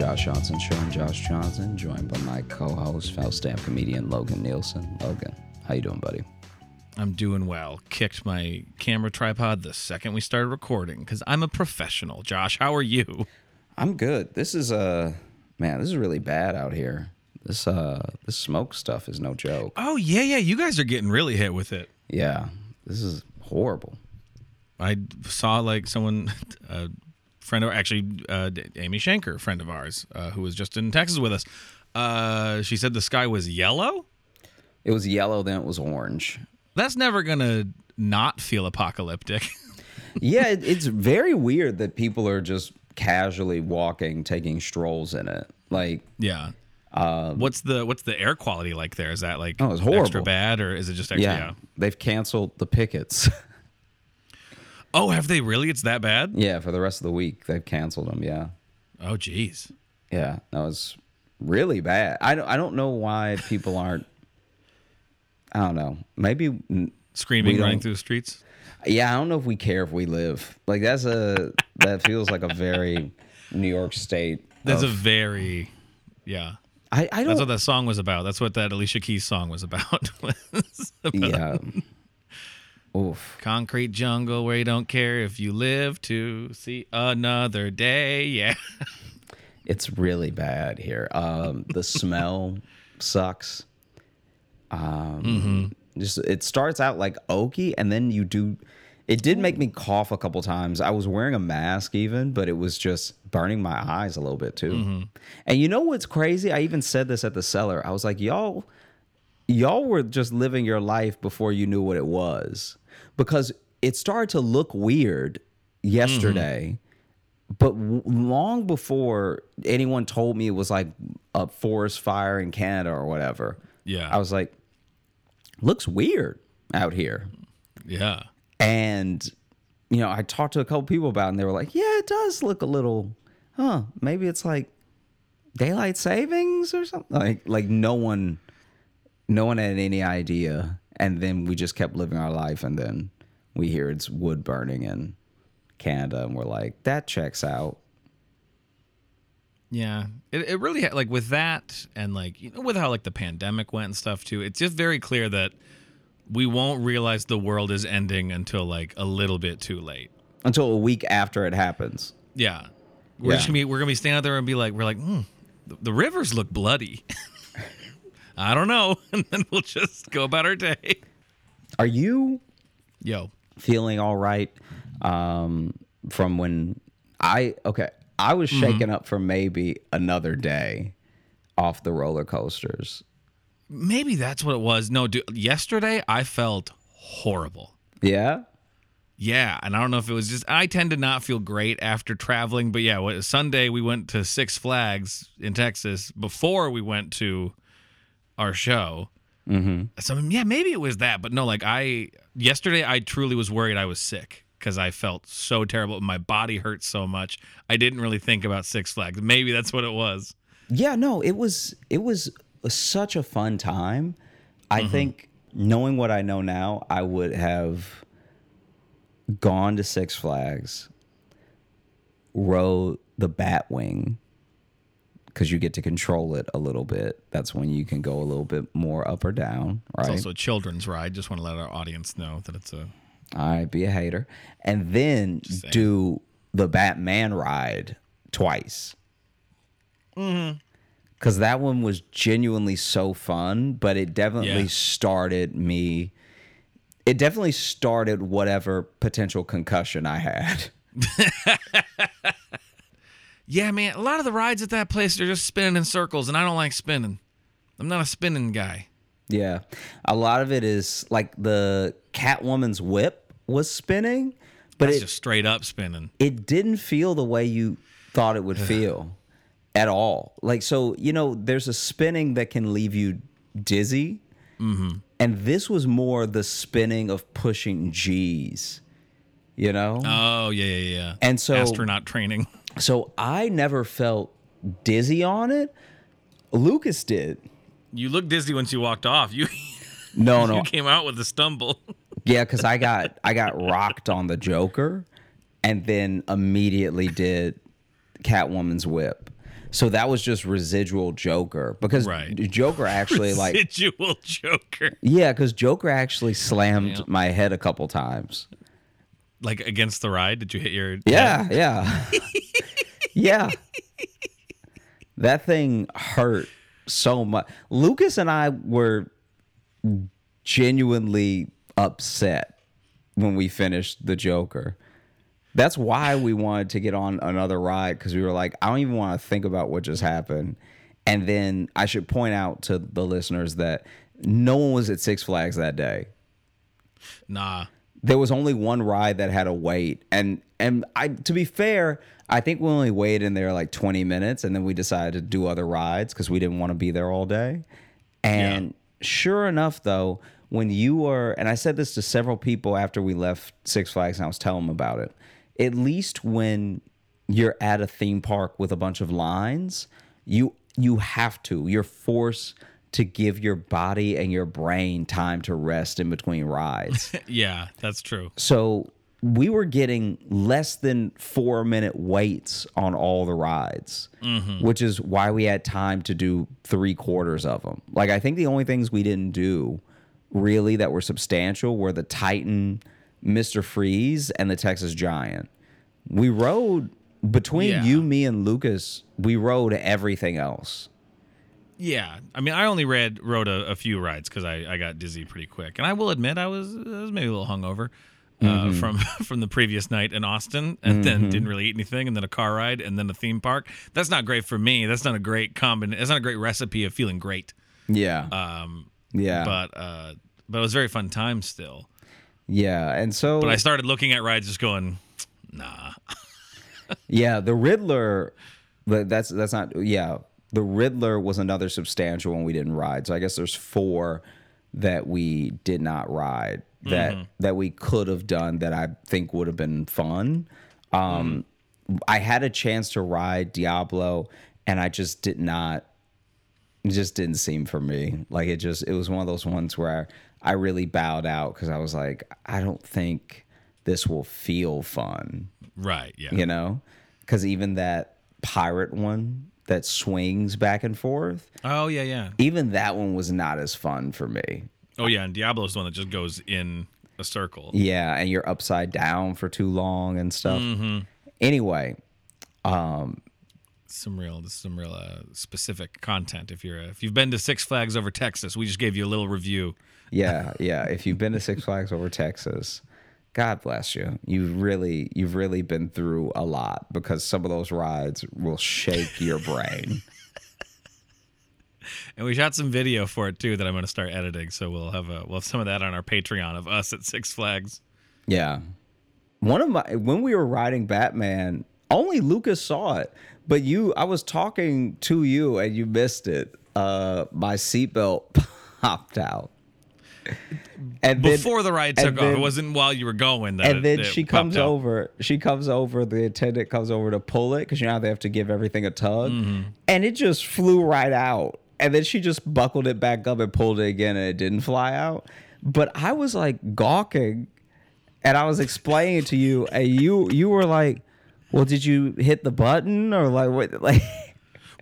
Josh Johnson Show. I'm Josh Johnson, joined by my co-host, stand comedian Logan Nielsen. Logan, how you doing, buddy? I'm doing well. Kicked my camera tripod the second we started recording because I'm a professional. Josh, how are you? I'm good. This is uh man, this is really bad out here. This uh this smoke stuff is no joke. Oh yeah, yeah. You guys are getting really hit with it. Yeah, this is horrible. I saw like someone, a friend of actually uh, Amy Shanker, friend of ours, uh, who was just in Texas with us. Uh, she said the sky was yellow. It was yellow, then it was orange. That's never gonna not feel apocalyptic. yeah, it, it's very weird that people are just casually walking, taking strolls in it. Like, yeah. what's the what's the air quality like there? Is that like Oh, it's extra horrible. bad or is it just extra? yeah, yeah. they've canceled the pickets. Oh, have they really? It's that bad? yeah, for the rest of the week, they've canceled them. Yeah. Oh, geez. Yeah, that was really bad. I don't, I don't know why people aren't. I don't know. Maybe. Screaming, running through the streets. Yeah, I don't know if we care if we live. Like that's a that feels like a very New York State. That's a very, yeah. I, I That's don't. That's what that song was about. That's what that Alicia Keys song was about. Was about yeah. Oof. Concrete jungle where you don't care if you live to see another day. Yeah. It's really bad here. Um, the smell sucks. Um, just it starts out like oaky, and then you do. It did make me cough a couple times. I was wearing a mask even, but it was just burning my eyes a little bit too. And you know what's crazy? I even said this at the cellar. I was like, y'all, y'all were just living your life before you knew what it was, because it started to look weird yesterday but w- long before anyone told me it was like a forest fire in Canada or whatever, Yeah. I was like, looks weird out here. yeah. And, you know, I talked to a couple people about it and they were like, yeah, it does look a little, huh, maybe it's like daylight savings or something. Like, like no one, no one had any idea. And then we just kept living our life. And then we hear it's wood burning in Canada. And we're like, that checks out. Yeah. It, it really, like with that and like, you know, with how like the pandemic went and stuff too, it's just very clear that we won't realize the world is ending until like a little bit too late. until a week after it happens. Yeah. We're Yeah. just gonna be we're gonna be standing out there and be like we're like hmm, the, the rivers look bloody. I don't know, and then we'll just go about our day. Are you Yo, feeling all right um, from when I okay? I was shaken up for maybe another day off the roller coasters. maybe that's what it was. No, dude, yesterday I felt horrible. Yeah, Yeah, and I don't know if it was just I tend to not feel great after traveling, but yeah, what, Sunday we went to Six Flags in Texas before we went to our show. Mm-hmm. So yeah, maybe it was that, but no, like I yesterday I truly was worried I was sick because I felt so terrible. My body hurt so much. I didn't really think about Six Flags. Maybe that's what it was. yeah. No, it was it was such a fun time. I think knowing what I know now, I would have gone to Six Flags, rode the Batwing because you get to control it a little bit. That's when you can go a little bit more up or down, right? It's also a children's ride. Just want to let our audience know that it's a All right, be a hater, and then do the Batman ride twice. Mm-hmm. Because that one was genuinely so fun, but it definitely Yeah. started me. It definitely started whatever potential concussion I had. Yeah, man. A lot of the rides at that place are just spinning in circles, and I don't like spinning. I'm not a spinning guy. Yeah. A lot of it is like the Catwoman's whip was spinning, but That's it, just straight up spinning. it didn't feel the way you thought it would feel at all. Like, so, you know, there's a spinning that can leave you dizzy. Mm-hmm. And this was more the spinning of pushing G's, you know? Oh yeah, yeah, yeah. And so- astronaut training. so I never felt dizzy on it. Lucas did. You looked dizzy once you walked off. You No, no. you came out with a stumble. Yeah, because I got I got rocked on the Joker, and then immediately did Catwoman's whip. So that was just residual Joker because Right. Joker actually like Residual Joker. yeah, because Joker actually slammed Yeah. my head a couple times. Like against the ride, did you hit your? Yeah, yeah, yeah. That thing hurt so much. Lucas and I were genuinely upset when we finished the Joker. That's why we wanted to get on another ride because we were like, I don't even want to think about what just happened. And then I should point out to the listeners that no one was at Six Flags that day. Nah. There was only one ride that had a wait, and and I to be fair, I think we only waited in there like 20 minutes, and then we decided to do other rides because we didn't want to be there all day. And sure enough, though, when you were, and I said this to several people after we left Six Flags, and I was telling them about it. At least when you're at a theme park with a bunch of lines, you you have to. You're forced to give your body and your brain time to rest in between rides. Yeah, that's true. So we were getting less than four minute waits on all the rides, mm-hmm. which is why we had time to do three quarters of them. Like, I think the only things we didn't do really that were substantial were the Titan, Mr. Freeze, and the Texas Giant. We rode between Yeah. you, me, and Lucas, we rode everything else. Yeah, I mean, I only read rode a, a few rides because I, I got dizzy pretty quick, and I will admit I was, I was maybe a little hungover uh, Mm-hmm. from from the previous night in Austin, and then didn't really eat anything, and then a car ride, and then a theme park. That's not great for me. That's not a great combin. That's not a great recipe of feeling great. Yeah. Um, yeah. but uh, but it was a very fun time still. yeah. And so. But I started looking at rides, just going, nah. Yeah, the Riddler. but That's that's not. Yeah, the Riddler was another substantial one we didn't ride. So I guess there's four that we did not ride that that we could have done that I think would have been fun. Um, I had a chance to ride Diablo, and I just did not. It just didn't seem for me. Like it just it was one of those ones where I really bowed out because I was like, I don't think this will feel fun Right? Yeah. you know because even that pirate one that swings back and forth Oh yeah, yeah. even that one was not as fun for me Oh yeah, and Diablo's the one that just goes in a circle. yeah and you're upside down for too long and stuff. Anyway some real some real uh, specific content if you're uh, if you've been to Six Flags over Texas we just gave you a little review. Yeah yeah if you've been to six flags over texas god bless you. You've really you've really been through a lot because some of those rides will shake your brain and we shot some video for it too that I'm going to start editing so we'll have a we'll have some of that on our Patreon of us at Six Flags Yeah. One of my when we were riding Batman, only Lucas saw it. But you I was talking to you and you missed it. Uh my seatbelt popped out. And then, before the ride took off it wasn't while you were going that and it- then she comes out. over. She comes over. The attendant comes over to pull it because you know they have to give everything a tug, Mm-hmm. and it just flew right out. And then she just buckled it back up and pulled it again, and it didn't fly out. But I was like gawking, and I was explaining it to you, and you you were like, "Well, did you hit the button or like what?" Like,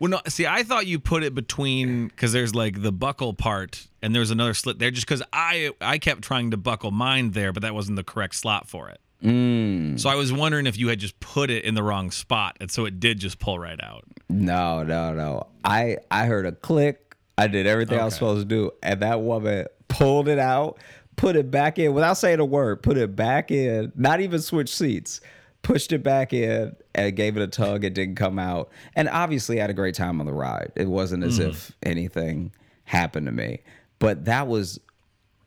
well no see I thought you put it between because there's like the buckle part and there's another slit there just because I I kept trying to buckle mine there but that wasn't the correct slot for it Mm. so I was wondering if you had just put it in the wrong spot and so it did just pull right out no, no, no. I I heard a click. I did everything I was supposed to do, and that woman pulled it out, put it back in without saying a word. Put it back in, not even switch seats. Pushed it back in and gave it a tug. It didn't come out, and obviously I had a great time on the ride. It wasn't as if anything happened to me, but that was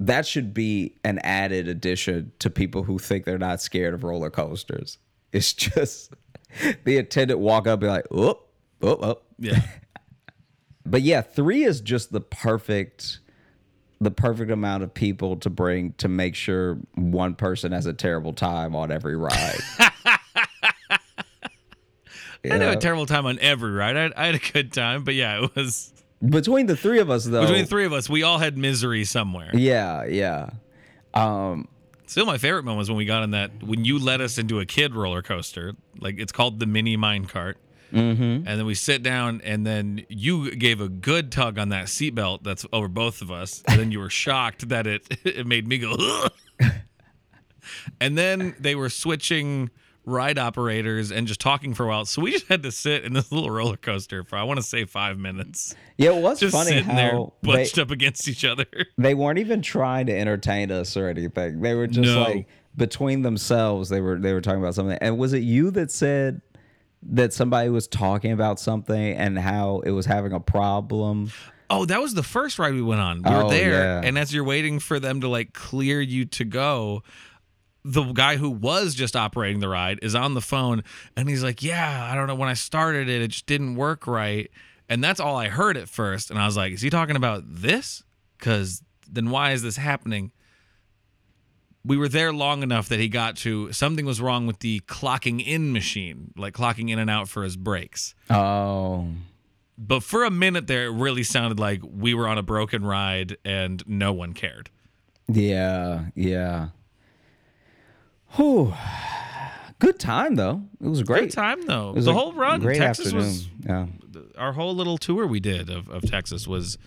that should be an added addition to people who think they're not scared of roller coasters. It's just the attendant walk up and be like, oh, oh, oh. yeah But yeah, three is just the perfect the perfect amount of people to bring to make sure one person has a terrible time on every ride. I had a terrible time on every ride. I I had a good time, but yeah, it was Between the three of us though. between the three of us, we all had misery somewhere. Yeah, yeah. Um Still, my favorite moment was when we got on that when you led us into a kid roller coaster. Like it's called the mini mine cart, and then we sit down, and then you gave a good tug on that seatbelt that's over both of us, and then you were shocked that it it made me go. "Ugh." and then they were switching ride operators and just talking for a while, so we just had to sit in this little roller coaster for I want to say five minutes, Yeah, it was just funny sitting there how they, bunched up against each other. they weren't even trying to entertain us or anything. They were just No. like between themselves. They were they were talking about something. And was it you that said that somebody was talking about something and how it was having a problem? Oh, that was the first ride we went on. We Oh, were there, yeah. and as you're waiting for them to like clear you to go, the guy who was just operating the ride is on the phone, and he's like, "Yeah, I don't know. When I started it, it just didn't work right." And that's all I heard at first, and I was like, "Is he talking about this? Because then why is this happening?" We were there long enough that he got to something was wrong with the clocking in machine, like clocking in and out for his brakes. Oh, But for a minute there, it really sounded like we were on a broken ride and no one cared. yeah, yeah. Whew. Good time though. It was great. Good time though. It was The a whole run, great Texas afternoon. was yeah. our whole little tour we did of, of Texas was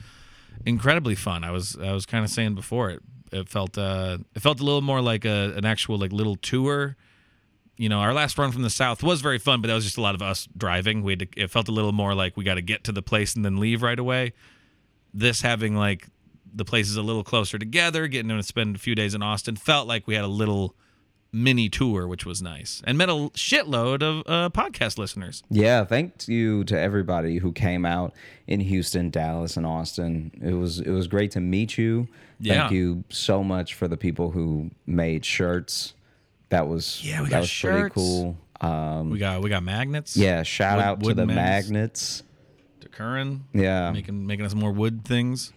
incredibly fun. I was I was kind of saying before it it felt uh it felt a little more like a an actual like little tour. You know, our last run from the south was very fun, but that was just a lot of us driving. We had to, it felt a little more like we got to get to the place and then leave right away. This having like the places a little closer together, getting to spend a few days in Austin, felt like we had a little mini tour, which was nice, and met a shitload of uh, podcast listeners. Yeah, thank you to everybody who came out in Houston, Dallas, and Austin. It was it was great to meet you. Yeah. Thank you so much for the people who made shirts. That was Yeah, we that got was pretty shirts. cool. Um, We got we got magnets. yeah, shout Wood- out to the magnets. magnets. to Curran. Yeah. making making us more wood things,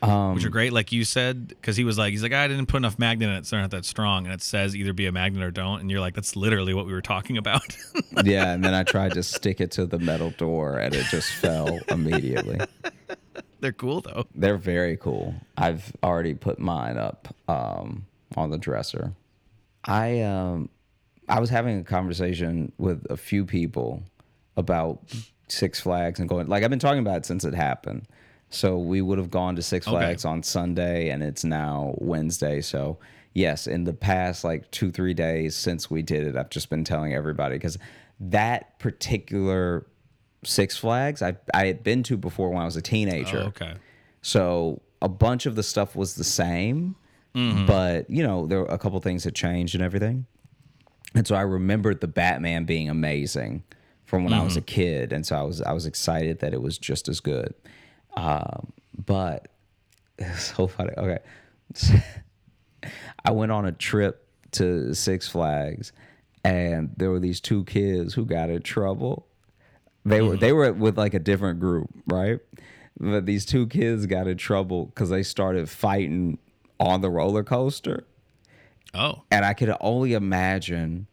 Um, which are great. Like you said, because he was like, he's like, I didn't put enough magnet in it, so they're not that strong. And it says either be a magnet or don't. And you're like, that's literally what we were talking about. yeah, and then I tried to stick it to the metal door, and it just fell immediately. they're cool though. They're very cool. I've already put mine up um, on the dresser. I um, I was having a conversation with a few people about Six Flags and going like I've been talking about it since it happened. So we would have gone to Six Okay. Flags on Sunday, and it's now Wednesday. So yes, in the past like two three days since we did it, I've just been telling everybody because that particular Six Flags I I had been to before when I was a teenager. Oh, okay. So a bunch of the stuff was the same, mm-hmm. but you know, there were a couple things that changed and everything. And so I remembered the Batman being amazing from when I was a mm-hmm. kid, and so I was I was excited that it was just as good. Um, but it's so funny. Okay, I went on a trip to Six Flags, and there were these two kids who got in trouble. They were they were with like a different group, right? But these two kids got in trouble because they started fighting on the roller coaster, Oh, and I could only imagine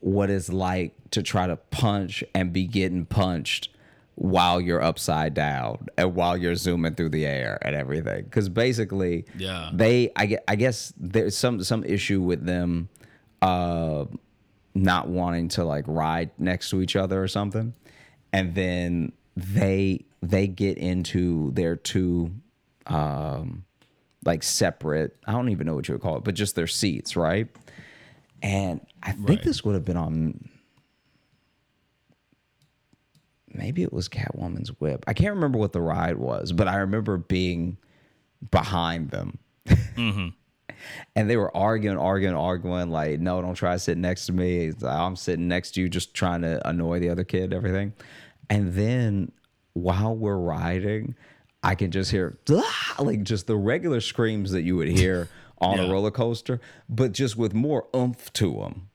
what it's like to try to punch and be getting punched while you're upside down and while you're zooming through the air and everything. Because basically, Yeah. they I get I guess there's some some issue with them uh not wanting to like ride next to each other or something and then they they get into their two um like separate i don't even know what you would call it but just their seats right and i think Right. this would have been on maybe it was catwoman's whip i can't remember what the ride was but i remember being behind them mm-hmm. and they were arguing, arguing, arguing. Like, no, don't try to sit next to me. Uh, I'm sitting next to you, just trying to annoy the other kid, everything. And then while we're riding, I can just hear "Ah!" like just the regular screams that you would hear on Yeah. a roller coaster, but just with more oomph to them.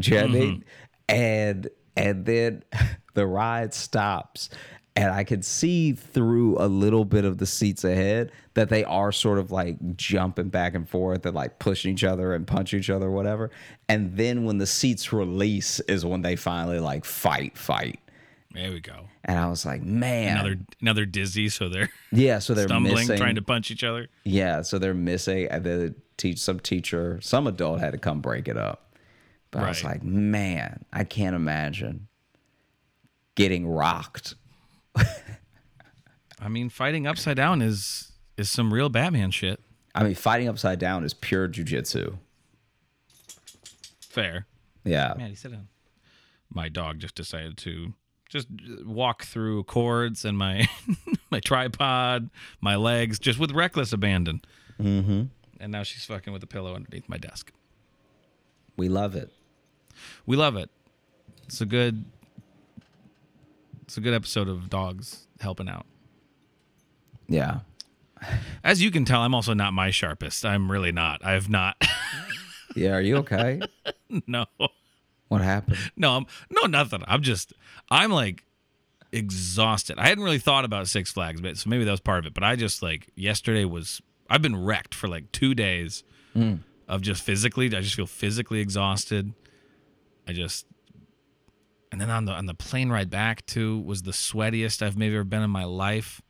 Do you know what I mean? Mm-hmm. And and then the ride stops, and I could see through a little bit of the seats ahead that they are sort of like jumping back and forth and like pushing each other and punch each other, whatever. And then when the seats release is when they finally like fight, fight. there we go. And I was like, man, Another another dizzy, so they're yeah. So they're stumbling, missing, trying to punch each other. yeah. So they're missing, and then teach some teacher, some adult had to come break it up. But I was like, man, I can't imagine getting rocked. I mean, fighting upside down is is some real Batman shit. I mean, fighting upside down is pure jujitsu. Fair. Yeah. Maddie, sit down. My dog just decided to just walk through cords and my my tripod, my legs, just with reckless abandon. Mm-hmm. And now she's fucking with a pillow underneath my desk. We love it. We love it. It's a good. It's a good episode of dogs helping out. Yeah. As you can tell, I'm also not my sharpest. I'm really not. I have not. Yeah. Are you okay? no. what happened? No, I'm no nothing. I'm just I'm like exhausted. I hadn't really thought about Six Flags, but so maybe that was part of it. But I just like yesterday was I've been wrecked for like two days mm. of just physically. I just feel physically exhausted. I just and then on the on the plane ride back too was the sweatiest I've maybe ever been in my life.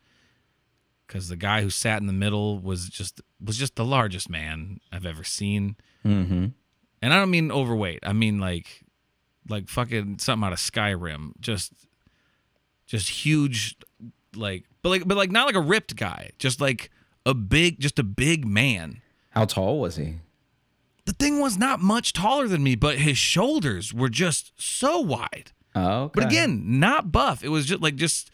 Cause the guy who sat in the middle was just was just the largest man I've ever seen. Mm-hmm. And I don't mean overweight. I mean like like fucking something out of Skyrim. Just just huge like but like but like not like a ripped guy. Just like a big just a big man. How tall was he? The thing was not much taller than me, but his shoulders were just so wide. Oh, okay. But again, not buff. It was just like just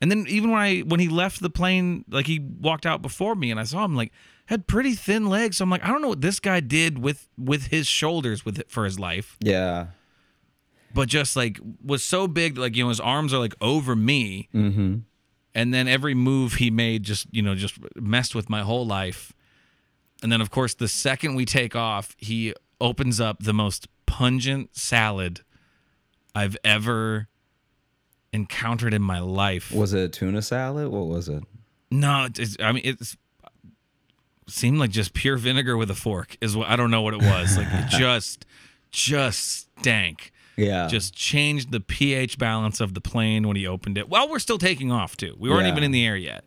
and then even when I when he left the plane, like he walked out before me and I saw him like had pretty thin legs. So I'm like, I don't know what this guy did with with his shoulders with it for his life. yeah. but just like was so big that like you know his arms are like over me Mm-hmm. and then every move he made just you know just messed with my whole life and then of course the second we take off he opens up the most pungent salad i've ever encountered in my life Was it a tuna salad? What was it? no it's i mean it's seemed like just pure vinegar with a fork is what i don't know what it was like it just just stank Yeah. just changed the pH balance of the plane when he opened it. While we're still taking off too. We weren't Yeah. even in the air yet.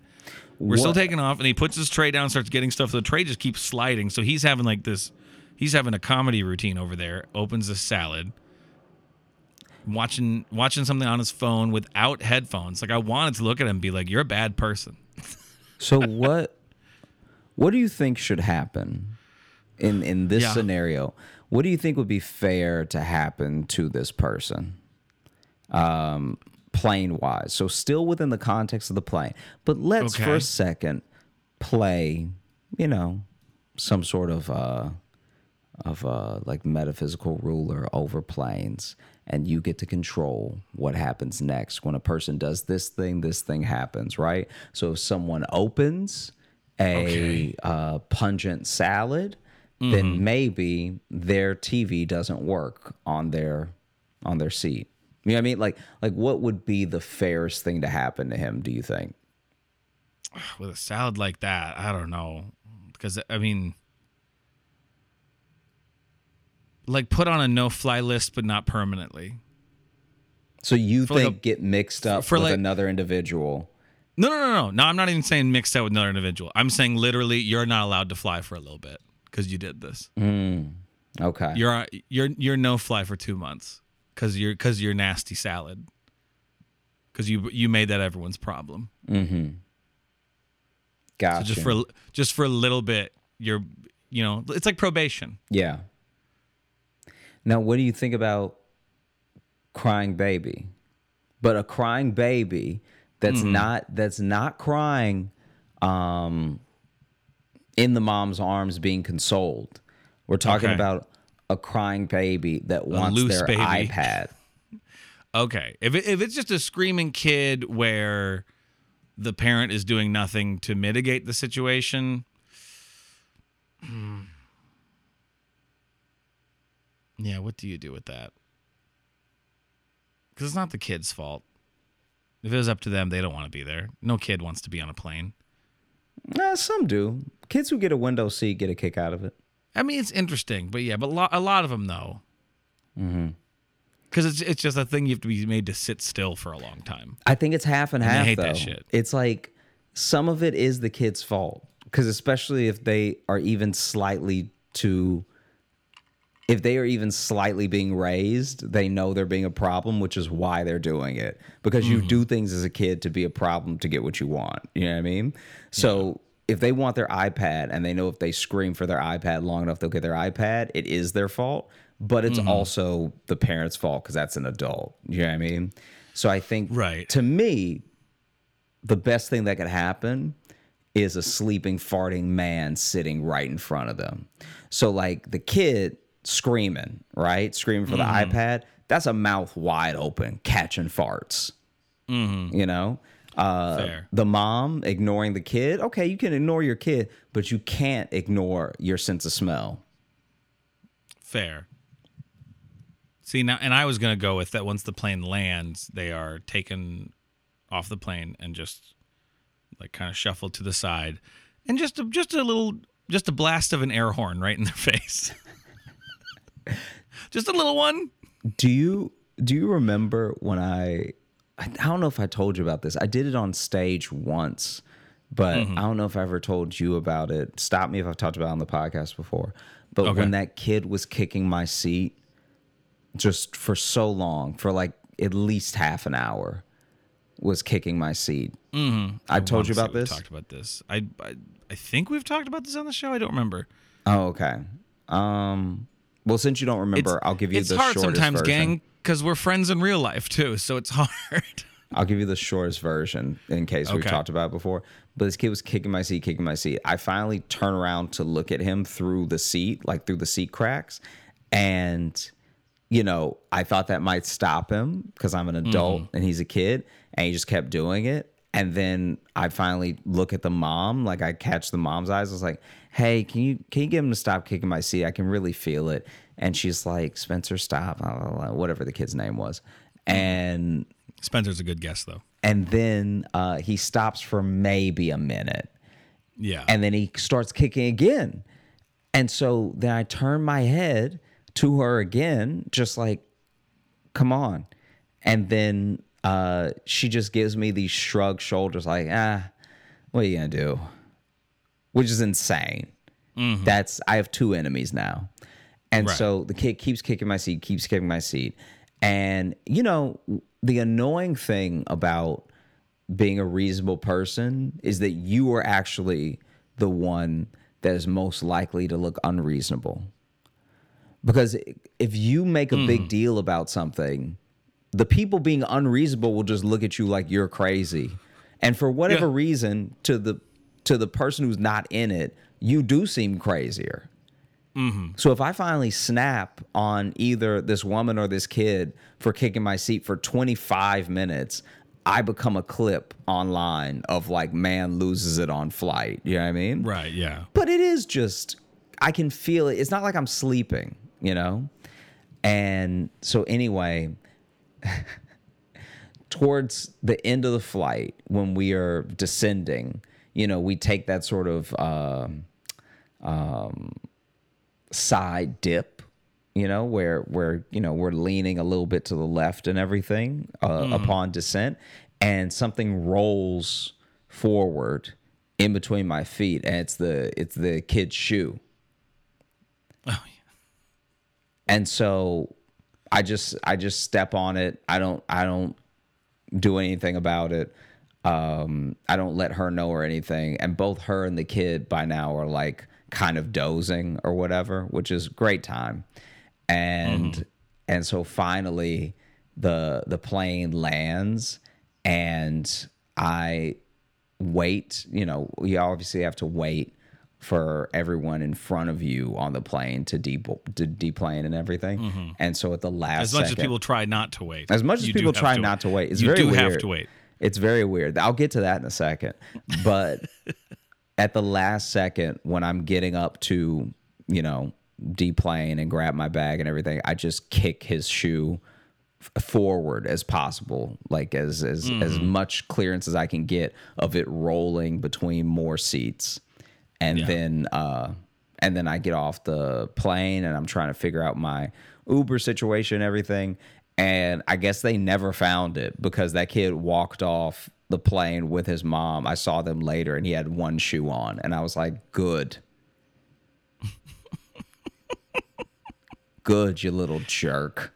We're still taking off, and he puts his tray down, starts getting stuff. The tray just keeps sliding. So he's having like this. He's having a comedy routine over there. Opens a salad, watching watching something on his phone without headphones. Like I wanted to look at him and be like, "You're a bad person." So what what do you think should happen in in this Yeah. scenario? What do you think would be fair to happen to this person? Um plane wise. So still within the context of the plane. But let's for a second play, you know, some sort of uh of uh like metaphysical ruler over planes and you get to control what happens next when a person does this thing this thing happens right so if someone opens a Okay. uh, pungent salad Mm-hmm. then maybe their tv doesn't work on their on their seat you know what i mean like like what would be the fairest thing to happen to him do you think With a salad like that, I don't know, because I mean, like put on a no-fly list, but not permanently. so you For like think a- get mixed up for with like- another individual No, no, no, no. No, I'm not even saying mixed up with another individual. I'm saying literally, you're not allowed to fly for a little bit because you did this. Hmm. okay You're you're you're no fly for two months because you're because you're nasty salad. Because you you made that everyone's problem. gotcha So just for just for a little bit, you're you know it's like probation. Yeah. Now, what do you think about crying baby? But a crying baby that's Mm-hmm. not that's not crying um in the mom's arms being consoled. We're talking Okay. about a crying baby that wants their baby. iPad. Okay, if it, if it's just a screaming kid where the parent is doing nothing to mitigate the situation. hmm. Yeah, what do you do with that? Because it's not the kid's fault. If it was up to them, they don't want to be there. No kid wants to be on a plane. Nah, some do. Kids who get a window seat get a kick out of it. I mean, it's interesting, but yeah, but lo- a lot of them though. Mm-hmm. Because it's it's just a thing you have to be made to sit still for a long time. I think it's half and I half. hate though. that shit. It's like some of it is the kid's fault because especially if they are even slightly too if they are even slightly being raised, they know they're being a problem, which is why they're doing it. Because you mm-hmm. do things as a kid to be a problem to get what you want. You know what I mean? So if they want their iPad and they know if they scream for their iPad long enough, they'll get their iPad, it is their fault. But it's mm-hmm. also the parent's fault because that's an adult. You know what I mean? So I think Right. to me, the best thing that could happen is a sleeping, farting man sitting right in front of them. So, like the kid screaming, right? Screaming for the mm-hmm. iPad, that's a mouth wide open, catching farts. Mm-hmm. You know? Uh, the mom ignoring the kid, okay, you can ignore your kid, but you can't ignore your sense of smell. Fair. See now, and I was gonna go with that. Once the plane lands, they are taken off the plane and just like kind of shuffled to the side, and just a, just a little, just a blast of an air horn right in their face. just a little one. Do you do you remember when I I don't know if I told you about this. I did it on stage once, but Mm-hmm. I don't know if I ever told you about it. Stop me if I've talked about it on the podcast before. But Okay. when that kid was kicking my seat just for so long, for like at least half an hour, was kicking my seat. Mm-hmm. I told you about this. Talked about this. I, I I think we've talked about this on the show. I don't remember. Oh, okay. Um. Well, since you don't remember, I'll give you it's the hard shortest sometimes, version. gang, because we're friends in real life too. So it's hard. I'll give you the shortest version in case we've talked about it before. But this kid was kicking my seat, kicking my seat. I finally turn around to look at him through the seat, like through the seat cracks. And, you know, I thought that might stop him because I'm an mm-hmm. adult and he's a kid. And he just kept doing it. And then I finally look at the mom, like I catch the mom's eyes. I was like, "Hey, can you can you get him to stop kicking my seat? I can really feel it." And she's like, "Spencer, stop!" blah, blah, blah," Whatever the kid's name was, and Spencer's a good guess though. and then uh, he stops for maybe a minute Yeah. and then he starts kicking again and so then i turn my head to her again just like come on and then uh, she just gives me these shrug shoulders like ah what are you gonna do which is insane mm-hmm. that's i have two enemies now and Right. so the kid keeps kicking my seat keeps kicking my seat and you know the annoying thing about being a reasonable person is that you are actually the one that is most likely to look unreasonable. Because if you make a big mm. deal about something, the people being unreasonable will just look at you like you're crazy. And for whatever Yeah. reason, to the to the person who's not in it, you do seem crazier. Mm-hmm. So if I finally snap on either this woman or this kid for kicking my seat for 25 minutes, I become a clip online of like man loses it on flight. You know what I mean? right. Yeah. But it is just I can feel it. It's not like I'm sleeping, you know? And so anyway, towards the end of the flight when we are descending, you know, we take that sort of um, um, side dip, you know, where where you know we're leaning a little bit to the left and everything uh, upon descent, and something rolls forward in between my feet, and it's the it's the kid's shoe, Oh, yeah. and so I just I just step on it. I don't I don't do anything about it. Um, I don't let her know or anything. And both her and the kid by now are like kind of dozing or whatever, which is great time. And and so finally the the plane lands and I wait, you know, you obviously have to wait for everyone in front of you on the plane to de to deplane and everything. And so at the last As much as people try not to wait. as much as people try to not to wait, it's you very do weird. have to wait. It's very weird. I'll get to that in a second. But at the last second, when I'm getting up to, you know, deplane and grab my bag and everything, I just kick his shoe forward as possible, like as as as much clearance as I can get of it rolling between more seats, and Yeah. then uh, and then I get off the plane and I'm trying to figure out my Uber situation, and everything, and I guess they never found it because that kid walked off the plane with his mom. I saw them later, and he had one shoe on, and I was like, good. good, you little jerk.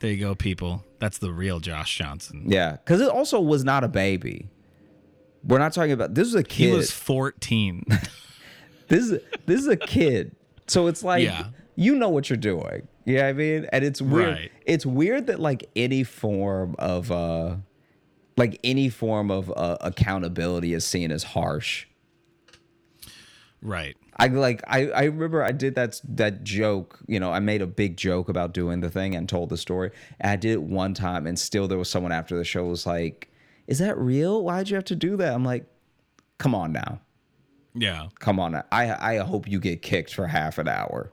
There you go, people. That's the real Josh Johnson. Yeah, because it also was not a baby. We're not talking about this is a kid. He was 14. this is this is a kid. So it's like Yeah. You know what you're doing. You know I mean? And it's weird. Right. It's weird that like any form of uh like any form of uh, accountability is seen as harsh. right. I like I, I remember I did that that joke, you know, I made a big joke about doing the thing and told the story. And I did it one time and still there was someone after the show was like, Is that real? Why'd you have to do that? I'm like, Come on now. Yeah. Come on now. I I hope you get kicked for half an hour.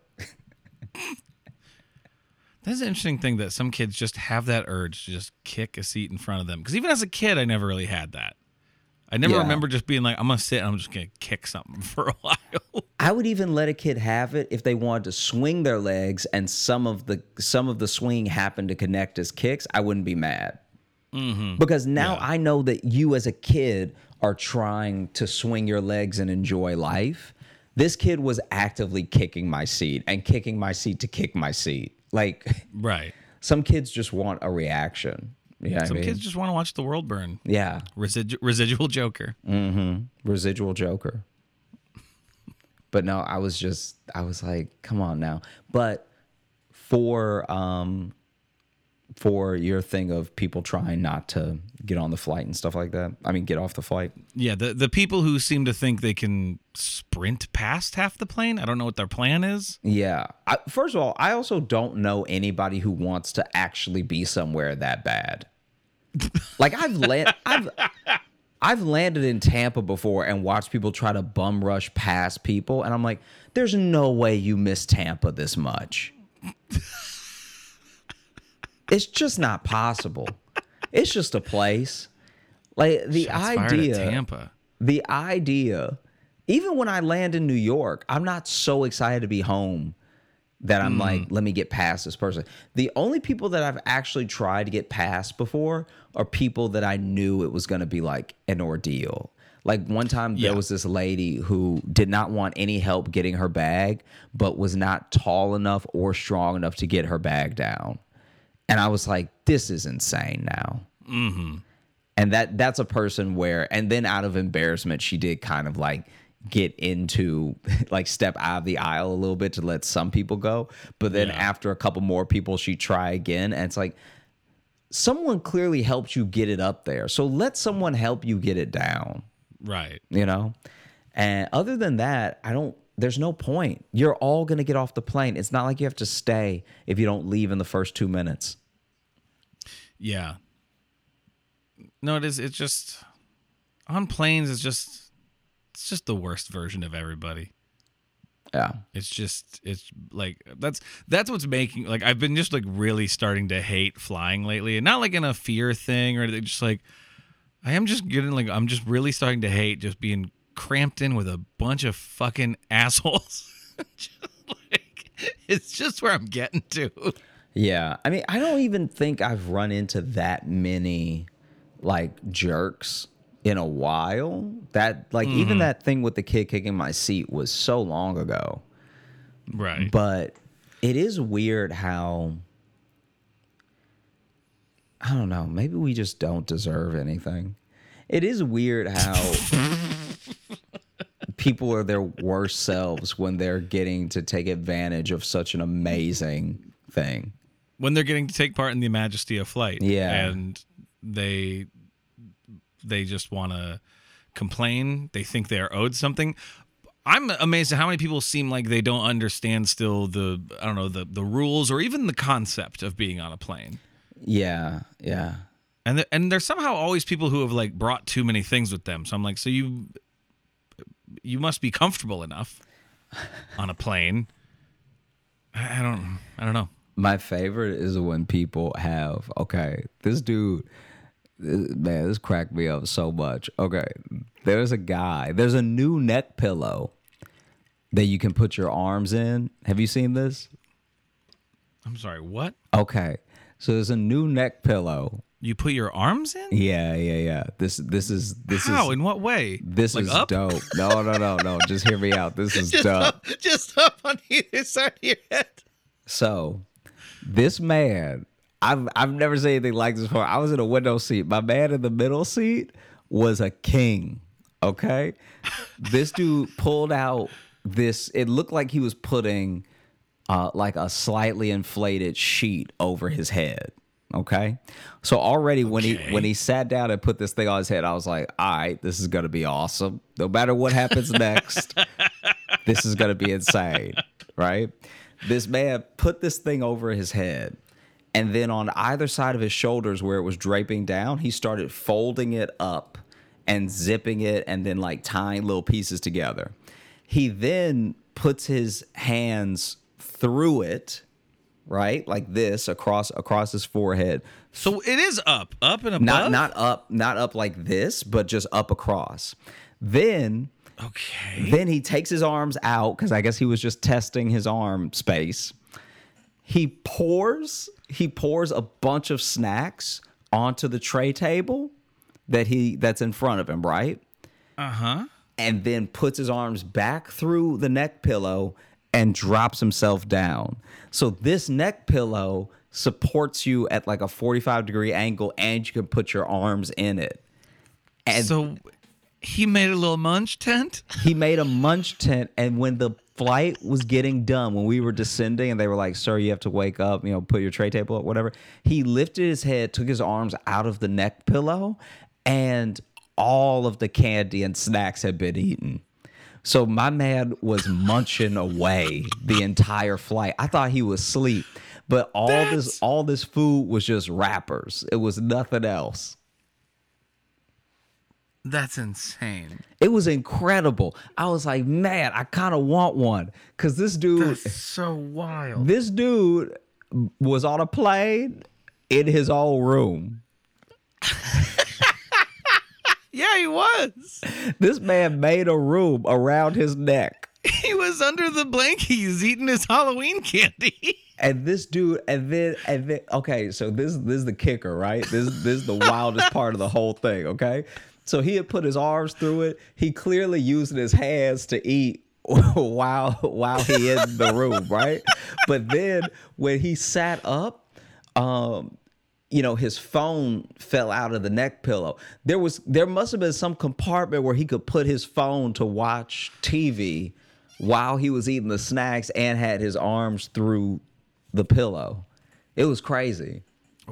That's an interesting thing that some kids just have that urge to just kick a seat in front of them. Because even as a kid, I never really had that. I never Yeah. remember just being like, I'm going to sit and I'm just going to kick something for a while. I would even let a kid have it if they wanted to swing their legs and some of the some of the swing happened to connect as kicks. I wouldn't be mad mm-hmm. because now I know that you as a kid are trying to swing your legs and enjoy life. This kid was actively kicking my seat and kicking my seat to kick my seat. Like right. some kids just want a reaction. Yeah, Some kids just want to watch the world burn. yeah, Residu- residual Joker. Mm-hmm. Residual joker but no i was just i was like come on now but for um for your thing of people trying not to get on the flight and stuff like that i mean get off the flight Yeah, the, the people who seem to think they can sprint past half the plane, I don't know what their plan is. yeah I, first of all i also don't know anybody who wants to actually be somewhere that bad like i've land i've I've landed in Tampa before and watched people try to bum rush past people, and I'm like, there's no way you miss Tampa this much. it's just not possible. It's just a place. Like the Shots idea, Tampa. the idea, even when I land in New York, I'm not so excited to be home that I'm like, hmm. let me get past this person. The only people that I've actually tried to get past before are people that I knew it was going to be like an ordeal. Like one time Yeah. there was this lady who did not want any help getting her bag, but was not tall enough or strong enough to get her bag down. And I was like, this is insane now. Mm-hmm. And that that's a person where and then out of embarrassment she did kind of like get into like step out of the aisle a little bit to let some people go. But then Yeah. after a couple more people she try again and it's like someone clearly helped you get it up there. So let someone help you get it down, Right. you know? And other than that, I don't there's no point. You're all going to get off the plane. It's not like you have to stay if you don't leave in the first 2 minutes. Yeah. No, it is. It's just on planes. It's just it's just the worst version of everybody. Yeah. It's just it's like that's that's what's making like I've been just like really starting to hate flying lately, and not like in a fear thing or anything. Just like I am just getting like I'm just really starting to hate just being cramped in with a bunch of fucking assholes. like it's just where I'm getting to. Yeah. I mean, I don't even think I've run into that many like jerks in a while. That like even mm-hmm. that thing with the kid kicking my seat was so long ago. Right. But it is weird how I don't know, maybe we just don't deserve anything. It is weird how people are their worst selves when they're getting to take advantage of such an amazing thing. when they're getting to take part in the majesty of flight. Yeah. And they they just want to complain. They think they are owed something. I'm amazed at how many people seem like they don't understand still the I don't know the the rules or even the concept of being on a plane. Yeah, yeah. And th- and there's somehow always people who have like brought too many things with them. So I'm like, so you you must be comfortable enough on a plane. I don't I don't know. My favorite is when people have okay, this dude man, this cracked me up so much. Okay. There's a guy, there's a new neck pillow that you can put your arms in. Have you seen this? I'm sorry, what? Okay. So there's a new neck pillow. You put your arms in? Yeah, yeah, yeah. This this is this How? is In what way? this like is up? dope. No, no, no, no. Just hear me out. This is dope. just up on either side of your head. So This man, I've I've never seen anything like this before. I was in a window seat. My man in the middle seat was a king. Okay, this dude pulled out this. It looked like he was putting uh, like a slightly inflated sheet over his head. Okay, so already when he when he sat down and put this thing on his head, I was like, all right, this is gonna be awesome. No matter what happens next, this is gonna be insane, right? This man put this thing over his head, and then on either side of his shoulders where it was draping down, he started folding it up and zipping it and then like tying little pieces together. He then puts his hands through it, right? Like this across across his forehead. So it is up, up and above. Not not up, not up like this, but just up across. Then okay. then he takes his arms out because I guess he was just testing his arm space. He pours he pours a bunch of snacks onto the tray table that he that's in front of him, right? Uh huh. And then puts his arms back through the neck pillow and drops himself down. So this neck pillow supports you at like a 45 degree angle and you can put your arms in it. And So he made a little munch tent. he made a munch tent and when the flight was getting done when we were descending and they were like sir you have to wake up you know put your tray table up whatever he lifted his head took his arms out of the neck pillow and all of the candy and snacks had been eaten so my man was munching away the entire flight i thought he was asleep but all this all this food was just wrappers it was nothing else That's insane. It was incredible. I was like, man, I kind of want one because this dude, is so wild. this dude was on a plane in his own room. Yeah, he was. This man made a room around his neck. He was under the blankies eating his Halloween candy. And this dude, and then, and then, okay, so this, this is the kicker, right? This, this is the wildest part of the whole thing, okay? So he had put his arms through it. He clearly using his hands to eat while while he in the room, right? But then when he sat up, um, you know, his phone fell out of the neck pillow. There was there must have been some compartment where he could put his phone to watch TV while he was eating the snacks and had his arms through the pillow. It was crazy.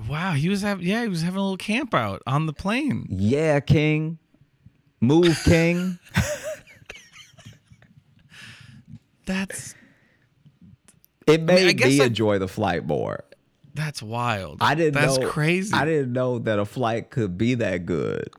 Wow, he was having yeah, he was having a little camp out on the plane. Yeah, King. Move, King. That's It made I me, I- enjoy the flight more. That's wild. I didn't That's know crazy. I didn't know that a flight could be that good.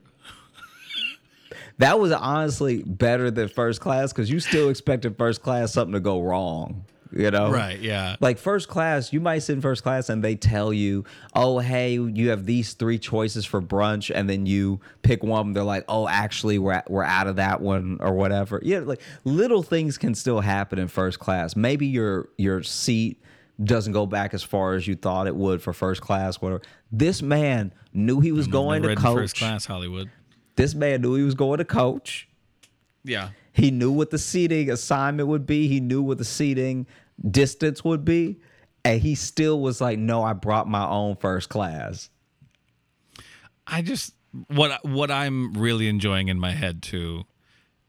that was honestly better than first class because you still expected first class something to go wrong. You know? Right, yeah. Like first class, you might sit in first class and they tell you, oh, hey, you have these three choices for brunch, and then you pick one. They're like, oh, actually, we're we're out of that one or whatever. Yeah, like little things can still happen in first class. Maybe your your seat doesn't go back as far as you thought it would for first class. Whatever. This man knew he was going to in first coach. class Hollywood. This man knew he was going to coach. Yeah. He knew what the seating assignment would be. He knew what the seating distance would be. And he still was like, no, I brought my own first class. I just what what I'm really enjoying in my head too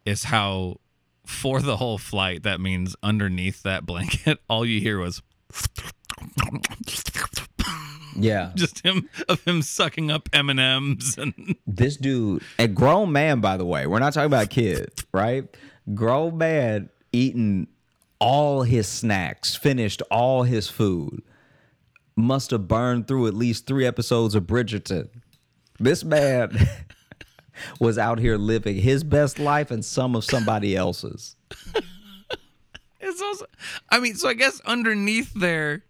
is how for the whole flight that means underneath that blanket all you hear was Yeah. just him of him sucking up M&Ms and This dude, a grown man, by the way, we're not talking about kids, right? Grown man eating all his snacks, finished all his food, must have burned through at least three episodes of Bridgerton. This man was out here living his best life and some of somebody else's. It's also I mean so I guess underneath there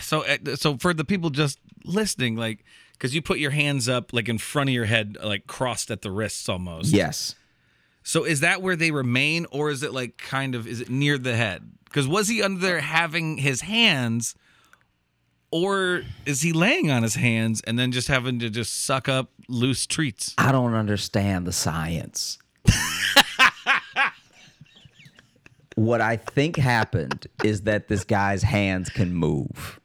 so uh, so for the people just listening like cuz you put your hands up like in front of your head like crossed at the wrists almost. Yes. So is that where they remain, or is it like kind of is it near the head? Because was he under there having his hands, or is he laying on his hands and then just having to just suck up loose treats? I don't understand the science. What I think happened is that this guy's hands can move.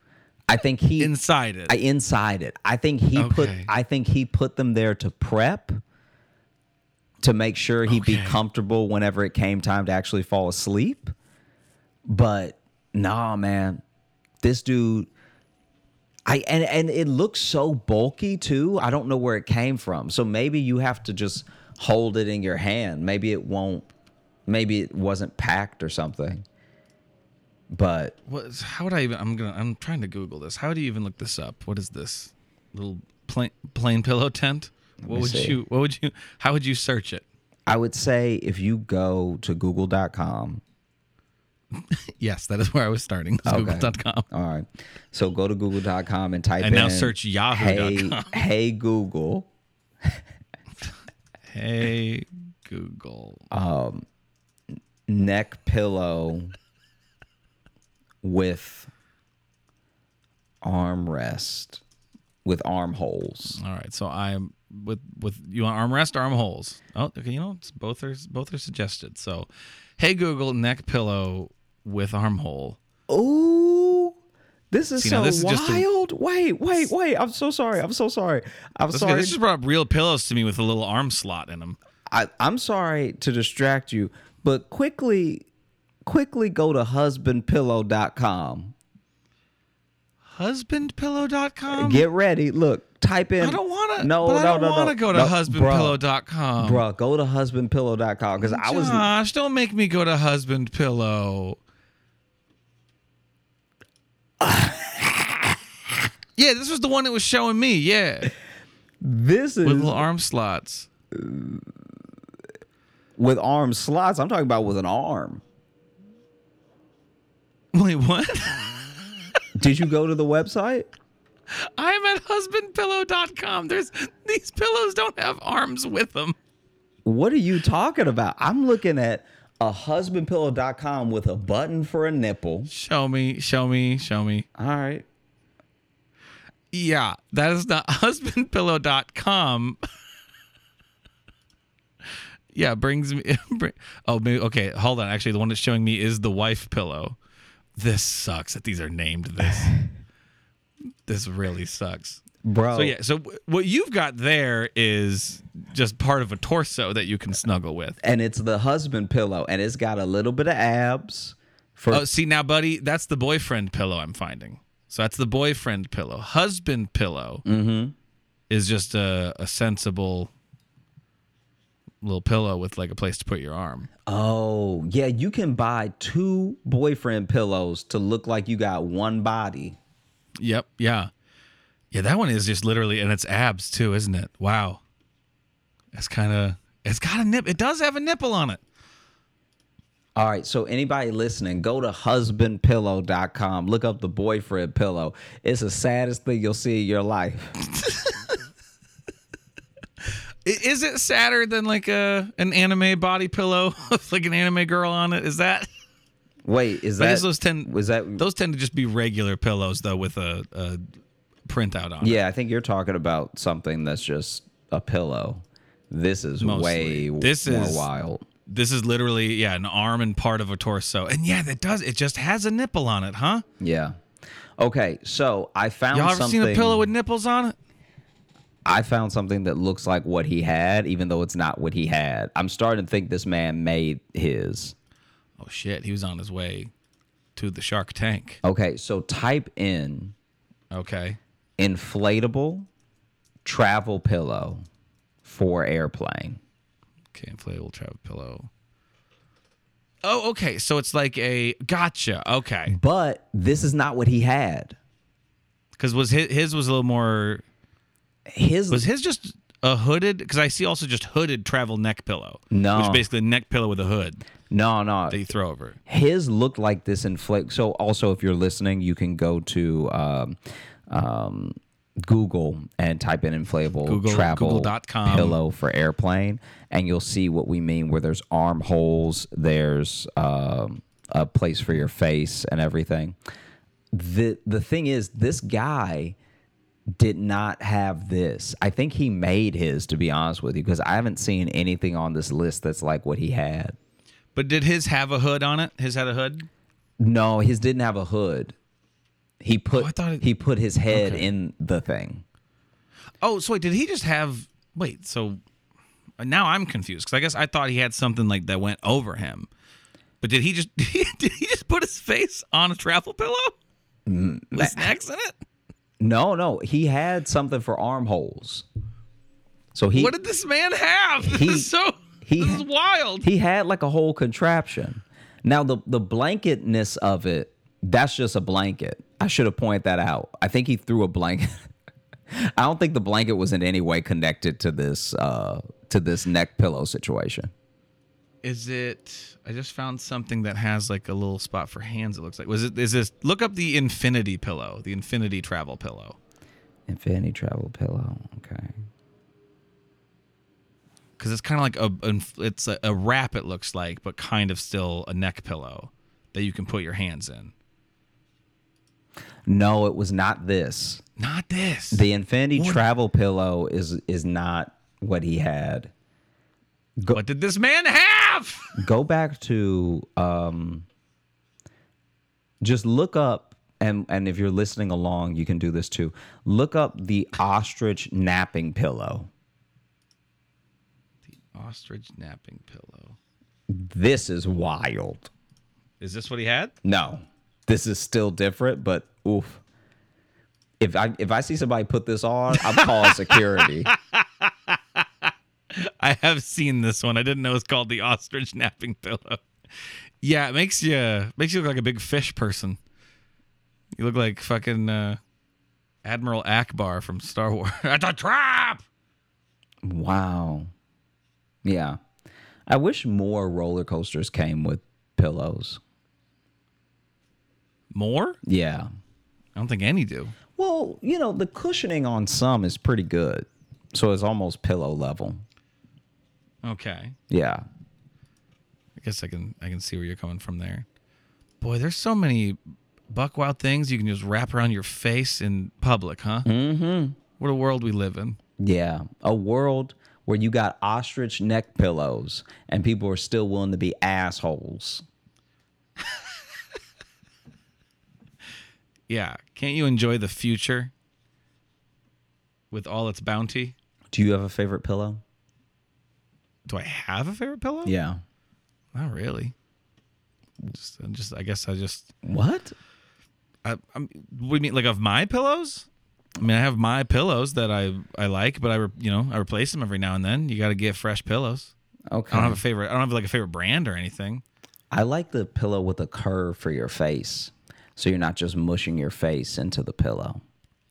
I think he Inside it. I, inside it. I think he put I think he put them there to prep to make sure he'd be comfortable whenever it came time to actually fall asleep. But nah, man. This dude I and and it looks so bulky too. I don't know where it came from. So maybe you have to just hold it in your hand. Maybe it won't maybe it wasn't packed or something. But What? How would I even? I'm gonna. I'm trying to Google this. How do you even look this up? What is this little plane plane pillow tent? What would see. you? What would you? How would you search it? I would say if you go to google.com Yes, that is where I was starting. Okay. Google.com. All right. So go to google.com and type And in now search yahoo.com. Hey, hey Google. Hey Google. Um, neck pillow with armrest with armholes. All right. So I'm with with you want armrest, armholes. Oh, okay. You know, it's both are both are suggested. So, hey Google, neck pillow with armhole. Ooh. This is See, so this is a- wild. wait, wait, wait. I'm so sorry. I'm so sorry. I'm okay. sorry. This just brought up real pillows to me with a little arm slot in them. I, I'm sorry to distract you, but quickly quickly go to husbandpillow.com. Husbandpillow.com. Get ready. Look, type in I don't want to. No, no, I don't no, want no. to go to No, husbandpillow.com. Bruh, go to husbandpillow.com because I was Josh, don't make me go to Husband Pillow. yeah, this was the one that was showing me. Yeah, this is with little arm slots. With arm slots. I'm talking about with an arm. Wait, what? Did you go to the website? I'm at husbandpillow.com. There's these pillows don't have arms with them. What are you talking about? I'm looking at a husbandpillow.com with a button for a nipple. Show me, show me, show me. All right. Yeah, that is not husbandpillow.com. yeah, brings me. bring- oh, maybe, okay. Hold on. Actually, the one that's showing me is the wife pillow. This sucks that these are named this. this really sucks. Bro. So yeah, so w- what you've got there is just part of a torso that you can snuggle with. And it's the husband pillow and it's got a little bit of abs for Oh, see now, buddy, that's the boyfriend pillow I'm finding. So that's the boyfriend pillow. Husband pillow mm-hmm. is just a, a sensible little pillow with like a place to put your arm. Oh, yeah, you can buy two boyfriend pillows to look like you got one body. Yep. Yeah. Yeah, that one is just literally, and it's abs too, isn't it? Wow. It's kind of, it's got a nip. It does have a nipple on it. All right, so anybody listening, go to husbandpillow.com. Look up the boyfriend pillow. It's the saddest thing you'll see in your life. Is it sadder than like a an anime body pillow with like an anime girl on it? Is that? Wait, is that those tend was that those tend to just be regular pillows though with a, a printout on it. Yeah, I think you're talking about something that's just a pillow. This is Mostly. way This more is- wild. This is literally yeah an arm and part of a torso, and yeah, that does it. Just has a nipple on it, huh? Yeah. Okay, so I found Y'all ever something. seen a pillow with nipples on it? I found something that looks like what he had, even though it's not what he had. I'm starting to think this man made his. Oh shit, he was on his way to the Shark Tank. Okay, so type in Okay. inflatable travel pillow for airplane. Okay, inflatable travel pillow. Oh, okay. So it's like a gotcha. Okay, But this is not what he had. because was his, his was a little more. His Was his just a hooded? Because I see also just hooded travel neck pillow. No. which is basically a neck pillow with a hood no, no. that you throw over. his looked like this inflate. So also, if you're listening, you can go to um, um, Google and type in inflatable Google- travel Google.com. pillow for airplane, and you'll see what we mean. Where there's armholes, there's um, a place for your face and everything. the The thing is, this guy did not have this. I think he made his, to be honest with you, because I haven't seen anything on this list that's like what he had. But did his have a hood on it? His had a hood. No, his didn't have a hood. He put Oh, I thought it- he put his head Okay. in the thing. Oh, so wait, did he just have? Wait, so now I'm confused because I guess I thought he had something like that went over him. But did he just did he just put his face on a travel pillow mm, with snacks in it? No, no, he had something for armholes. So he what did this man have? This he- is so he this is wild. he had like a whole contraption. Now the the blanketness of it, that's just a blanket. I should have pointed that out. I think he threw a blanket. I don't think the blanket was in any way connected to this uh to this neck pillow situation. Is it? I just found something that has like a little spot for hands. It looks like was it? Is this? Look up the infinity pillow, the infinity travel pillow, Infinity travel pillow. Okay. because it's kind of like a it's a, a wrap. It looks like, but kind of still a neck pillow that you can put your hands in. No, it was not this. Not this. The Infinity travel pillow is is not what he had. what did this man have? Go back to um just look up and and if you're listening along, you can do this too. Look up the ostrich napping pillow. The ostrich napping pillow. This is wild. Is this what he had? No. This is still different, but oof. If I if I see somebody put this on, I'm calling security. I have seen this one. I didn't know it's called the ostrich napping pillow. Yeah, it makes you makes you look like a big fish person. You look like fucking uh, Admiral Ackbar from Star Wars. That's a trap. Wow. Yeah. I wish more roller coasters came with pillows. More? Yeah. I don't think any do. Well, you know, the cushioning on some is pretty good. So it's almost pillow level. Okay, Yeah. I guess I can I can see where you're coming from there. Boy, there's so many buck wild things you can just wrap around your face in public, huh? Mm-hmm. What a world we live in. Yeah. A world where you got ostrich neck pillows and people are still willing to be assholes. Yeah, can't you enjoy the future with all its bounty? Do you have a favorite pillow? Do I have a favorite pillow? Yeah. Not really. Just, I just I guess I just What? I, I'm, what do you mean like of my pillows? I mean, I have my pillows that I I like, but I re, you know I replace them every now and then. You got to get fresh pillows. Okay. I don't have a favorite. I don't have like a favorite brand or anything. I like the pillow with a curve for your face. So you're not just mushing your face into the pillow.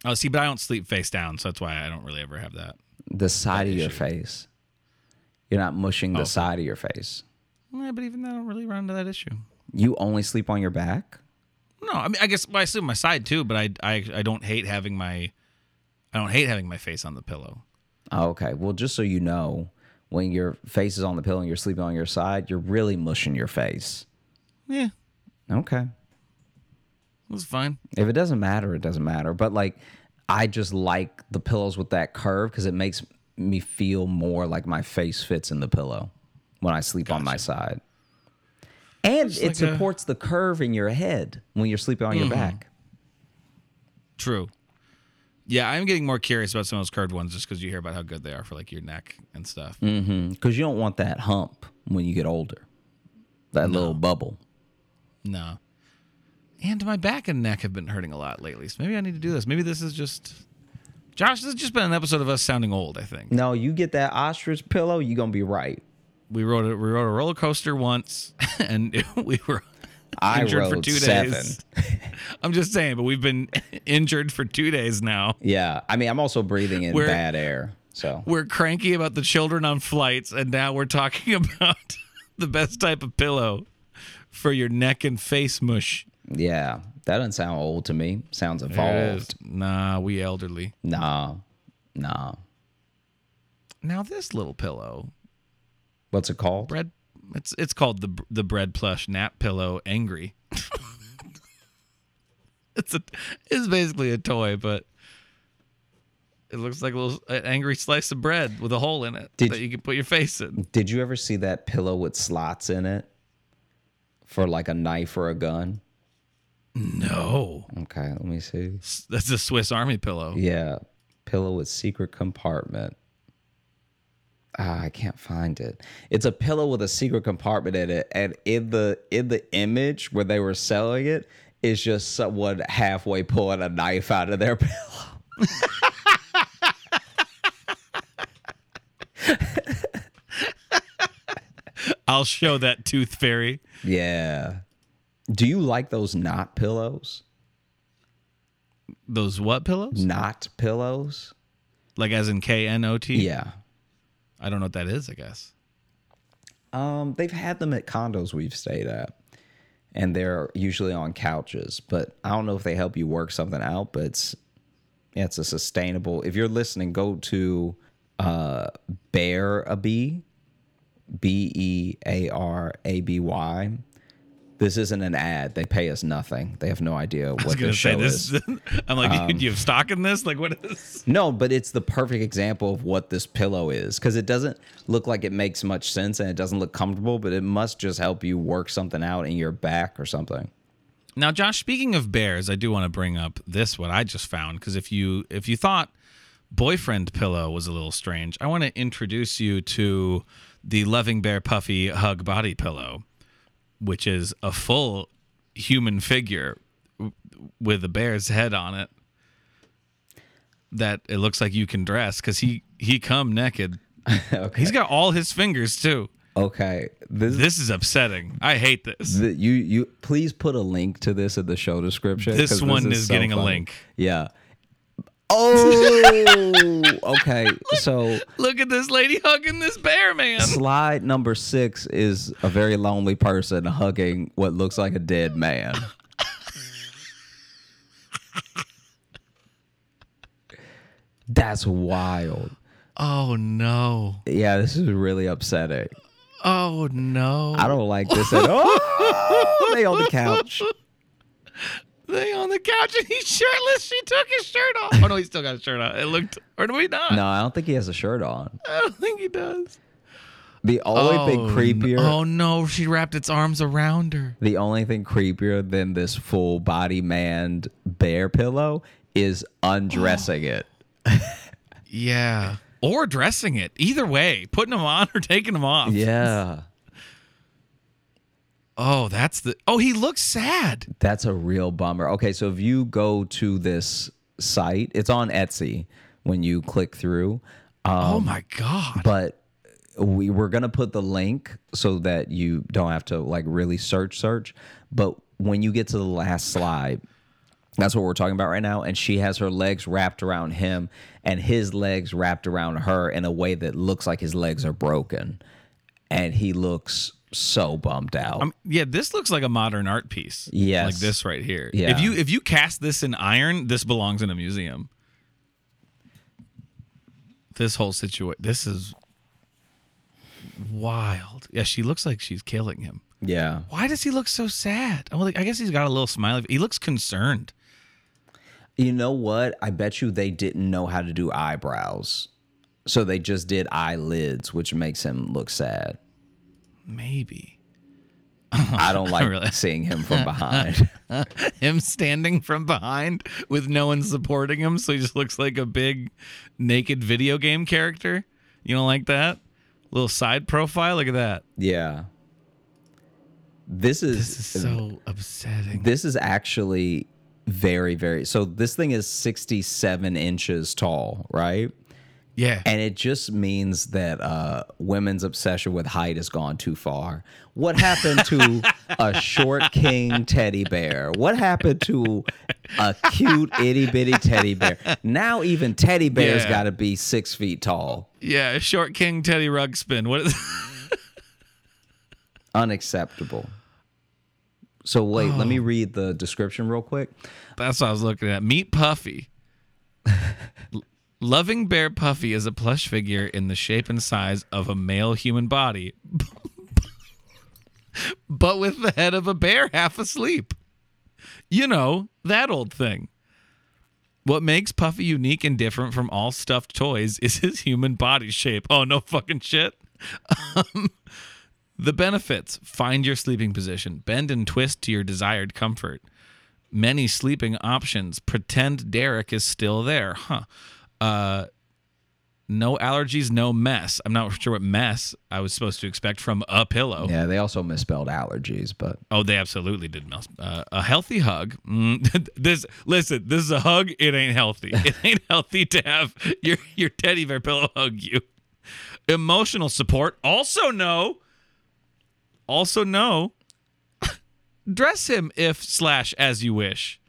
Oh, see, but I don't sleep face down, so that's why I don't really ever have that. The side of your face. You're not mushing the oh. side of your face. Yeah, but even then, I don't really run into that issue. You only sleep on your back? No, I mean, I guess well, I sleep on my side too, but I, I I don't hate having my I don't hate having my face on the pillow. Oh, okay. Well, just so you know, when your face is on the pillow and you're sleeping on your side, you're really mushing your face. Yeah, Okay. it's fine. If it doesn't matter, it doesn't matter. But like, I just like the pillows with that curve because it makes me feel more like my face fits in the pillow when I sleep on my side. And it like a- supports the curve in your head when you're sleeping on your mm-hmm. back. True. Yeah, I'm getting more curious about some of those curved ones just because you hear about how good they are for like your neck and stuff. Mm-hmm. Because you don't want that hump when you get older, that little bubble. No. And my back and neck have been hurting a lot lately, so maybe I need to do this. Maybe this is just Josh. This has just been an episode of us sounding old. I think No, you get that ostrich pillow, you're going to be right. we rode a, we rode a roller coaster once, and we were I injured rode for two seven. days. I'm just saying, but we've been injured for two days now. Yeah. I mean, I'm also breathing in We're- bad air. So, We're cranky about the children on flights, and now we're talking about the best type of pillow for your neck and face mush. yeah, that doesn't sound old to me. Sounds evolved. Nah, we elderly. Nah, nah. Now this little pillow, What's it called? bread. It's it's called the the bread plush nap pillow. Angry. it's a it's basically a toy, but it looks like a little an angry slice of bread with a hole in it Did that you can put your face in. Did you ever see that pillow with slots in it? for like a knife or a gun? No, Okay, let me see. That's a Swiss Army pillow. Yeah, pillow with secret compartment. Ah, I can't find it. It's a pillow with a secret compartment in it, and in the in the image where they were selling it is just someone halfway pulling a knife out of their pillow. I'll show that tooth fairy. Yeah. Do you like those knot pillows? Those what pillows? Knot pillows? Like as in K N O T? Yeah. I don't know what that is. I guess. Um, they've had them at condos we've stayed at, and they're usually on couches. But I don't know if they help you work something out. But it's it's a sustainable. If you're listening, go to uh, Bearaby, B E A R A B Y. This isn't an ad. They pay us nothing. They have no idea what say show this. is. I'm like, Um, do you have stock in this? Like, what is? No, but it's the perfect example of what this pillow is because it doesn't look like it makes much sense and it doesn't look comfortable, but it must just help you work something out in your back or something. Now, Josh, speaking of bears, I do want to bring up this what I just found because if you if you thought boyfriend pillow was a little strange, I want to introduce you to the Loving Bear Puffy Hug Body Pillow, which is a full human figure with a bear's head on it. That it looks like you can dress because he he come naked. okay. He's got all his fingers too. Okay. This, This is upsetting. I hate this. the, you you please put a link to this in the show description. This one is so getting a link. Yeah. Oh, okay. So Look at this lady hugging this bear man. slide number six is a very lonely person hugging what looks like a dead man. That's wild. Oh no. Yeah, this is really upsetting. Oh no. I don't like this at all. they on the couch. They on the couch and he's shirtless. She took his shirt off. Oh no, he's still got his shirt on. It looked or do we not? No, I don't think he has a shirt on. I don't think he does. The only thing Oh, creepier. Oh no, she wrapped its arms around her. The only thing creepier than this full body manned bear pillow is undressing it. Yeah. Or dressing it. Either way, putting them on or taking them off. Yeah. Oh, that's the. Oh, he looks sad. That's a real bummer. Okay, so if you go to this site, it's on Etsy when you click through. Um, oh my god. but we were gonna put the link so that you don't have to like really search search. But when you get to the last slide, that's what we're talking about right now. And she has her legs wrapped around him and his legs wrapped around her in a way that looks like his legs are broken. And he looks so bummed out. Um, yeah, this looks like a modern art piece. Yes. like this right here. Yeah. If you if you cast this in iron, this belongs in a museum. This whole situation. This is wild. Yeah, she looks like she's killing him. yeah. Why does he look so sad? Oh, like, I guess he's got a little smile. He looks concerned. You know what? I bet you they didn't know how to do eyebrows. So they just did eyelids, which makes him look sad. Maybe I don't like Really? seeing him from behind. him standing from behind with no one supporting him, so he just looks like a big naked video game character. You don't like that? Little side profile. Look at that. yeah. This is This is so upsetting. this is actually very very so this thing is 67 inches tall right Yeah. and it just means that uh women's obsession with height has gone too far what happened to a short king teddy bear what happened to a cute itty-bitty teddy bear now even teddy bears Yeah. got to be six feet tall Yeah, short king Teddy Ruxpin. What is unacceptable so wait let me read the description real quick That's what I was looking at. Meet Puffy. Loving Bear Puffy is a plush figure in the shape and size of a male human body, but with the head of a bear half asleep. You know, that old thing. What makes Puffy unique and different from all stuffed toys is his human body shape. Oh, no fucking shit. Um, The benefits find your sleeping position, bend and twist to your desired comfort. Many sleeping options. Pretend Derek is still there. Huh. Uh, no allergies, no mess. I'm not sure what mess I was supposed to expect from a pillow. Yeah, they also misspelled allergies, but Oh, they absolutely did. Mess. Uh, a healthy hug. Mm, this listen. This is a hug. It ain't healthy. It ain't healthy to have your your teddy bear pillow hug you. Emotional support. Also no. Also no. Dress him if slash as you wish.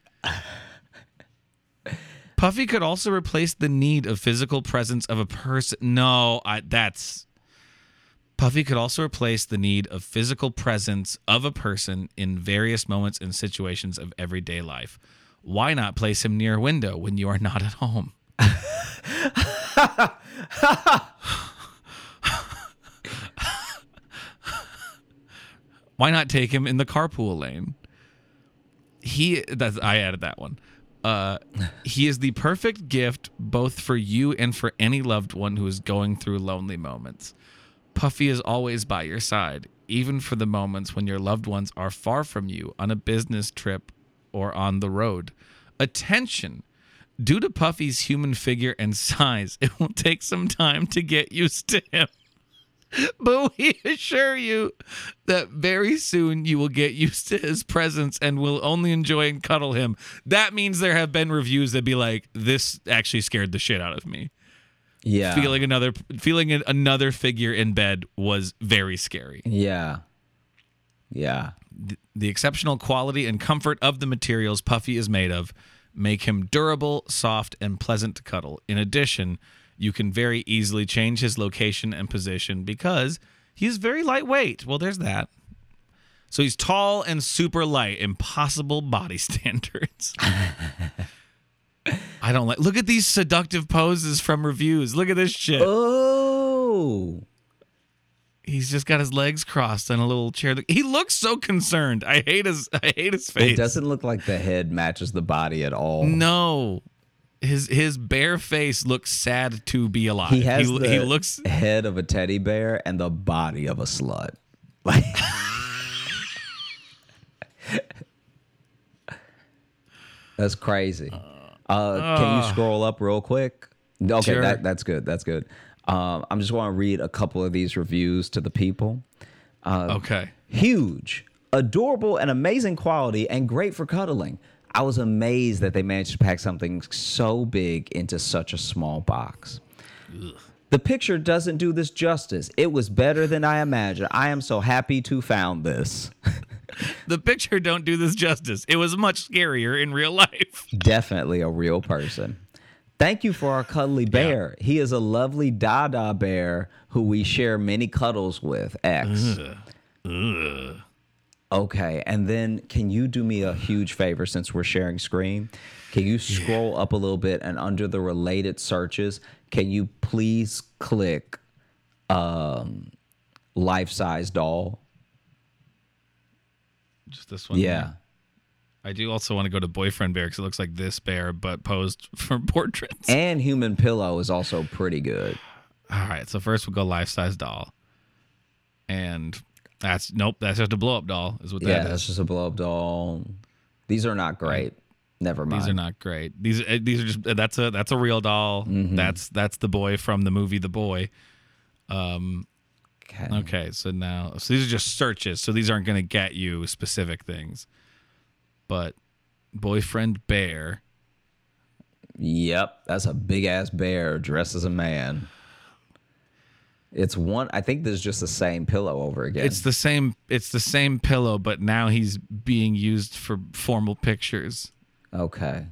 Puffy could also replace the need of physical presence of a person. No, I, that's Puffy could also replace the need of physical presence of a person in various moments and situations of everyday life. Why not place him near a window when you are not at home? Why not take him in the carpool lane? He that's I added that one. Uh, he is the perfect gift both for you and for any loved one who is going through lonely moments. Puffy is always by your side, even for the moments when your loved ones are far from you on a business trip or on the road. Attention! Due to Puffy's human figure and size, it will take some time to get used to him. But we assure you that very soon you will get used to his presence and will only enjoy and cuddle him. That means there have been reviews that be like, "This actually scared the shit out of me." yeah, Feeling another feeling another figure in bed was very scary. yeah, yeah. The exceptional quality and comfort of the materials Puffy is made of make him durable, soft, and pleasant to cuddle. In addition, you can very easily change his location and position because he's very lightweight. Well, there's that. So he's tall and super light, impossible body standards. I don't like. Look at these seductive poses from reviews. Look at this shit. Oh, He's just got his legs crossed on a little chair. He looks so concerned. I hate his. I hate his face. it doesn't look like the head matches the body at all. No. His his bare face looks sad to be alive. He has he, the he looks head of a teddy bear and the body of a slut. Like, that's crazy. Uh, can you scroll up real quick? Okay, Sure. that, that's good. That's good. Um, I'm just want to read a couple of these reviews to the people. okay. Huge, adorable, and amazing quality, and great for cuddling. I was amazed that they managed to pack something so big into such a small box. The picture doesn't do this justice. It was better than I imagined. I am so happy to found this. The picture don't do this justice. It was much scarier in real life. Definitely a real person. Thank you for our cuddly bear. He is a lovely Dada bear who we share many cuddles with. X. Okay, and then can you do me a huge favor since we're sharing screen? Can you scroll up a little bit and under the related searches, can you please click um life size doll? Just this one. Yeah. here. I do also want to go to boyfriend bear because it looks like this bear, but posed for portraits. And human pillow is also pretty good. All right. So first we'll go life size doll, and that's nope. That's just a blow up doll. Is what that yeah, is. that's just a blow up doll. These are not great. Never mind. These are not great. These uh, these are just that's a that's a real doll. Mm-hmm. That's that's the boy from the movie The Boy. okay. Okay, so now so these are just searches. So these aren't going to get you specific things. But boyfriend bear. Yep, that's a big ass bear dressed as a man. It's one. I think there's just the same pillow over again. It's the same it's the same pillow but now he's being used for formal pictures. okay.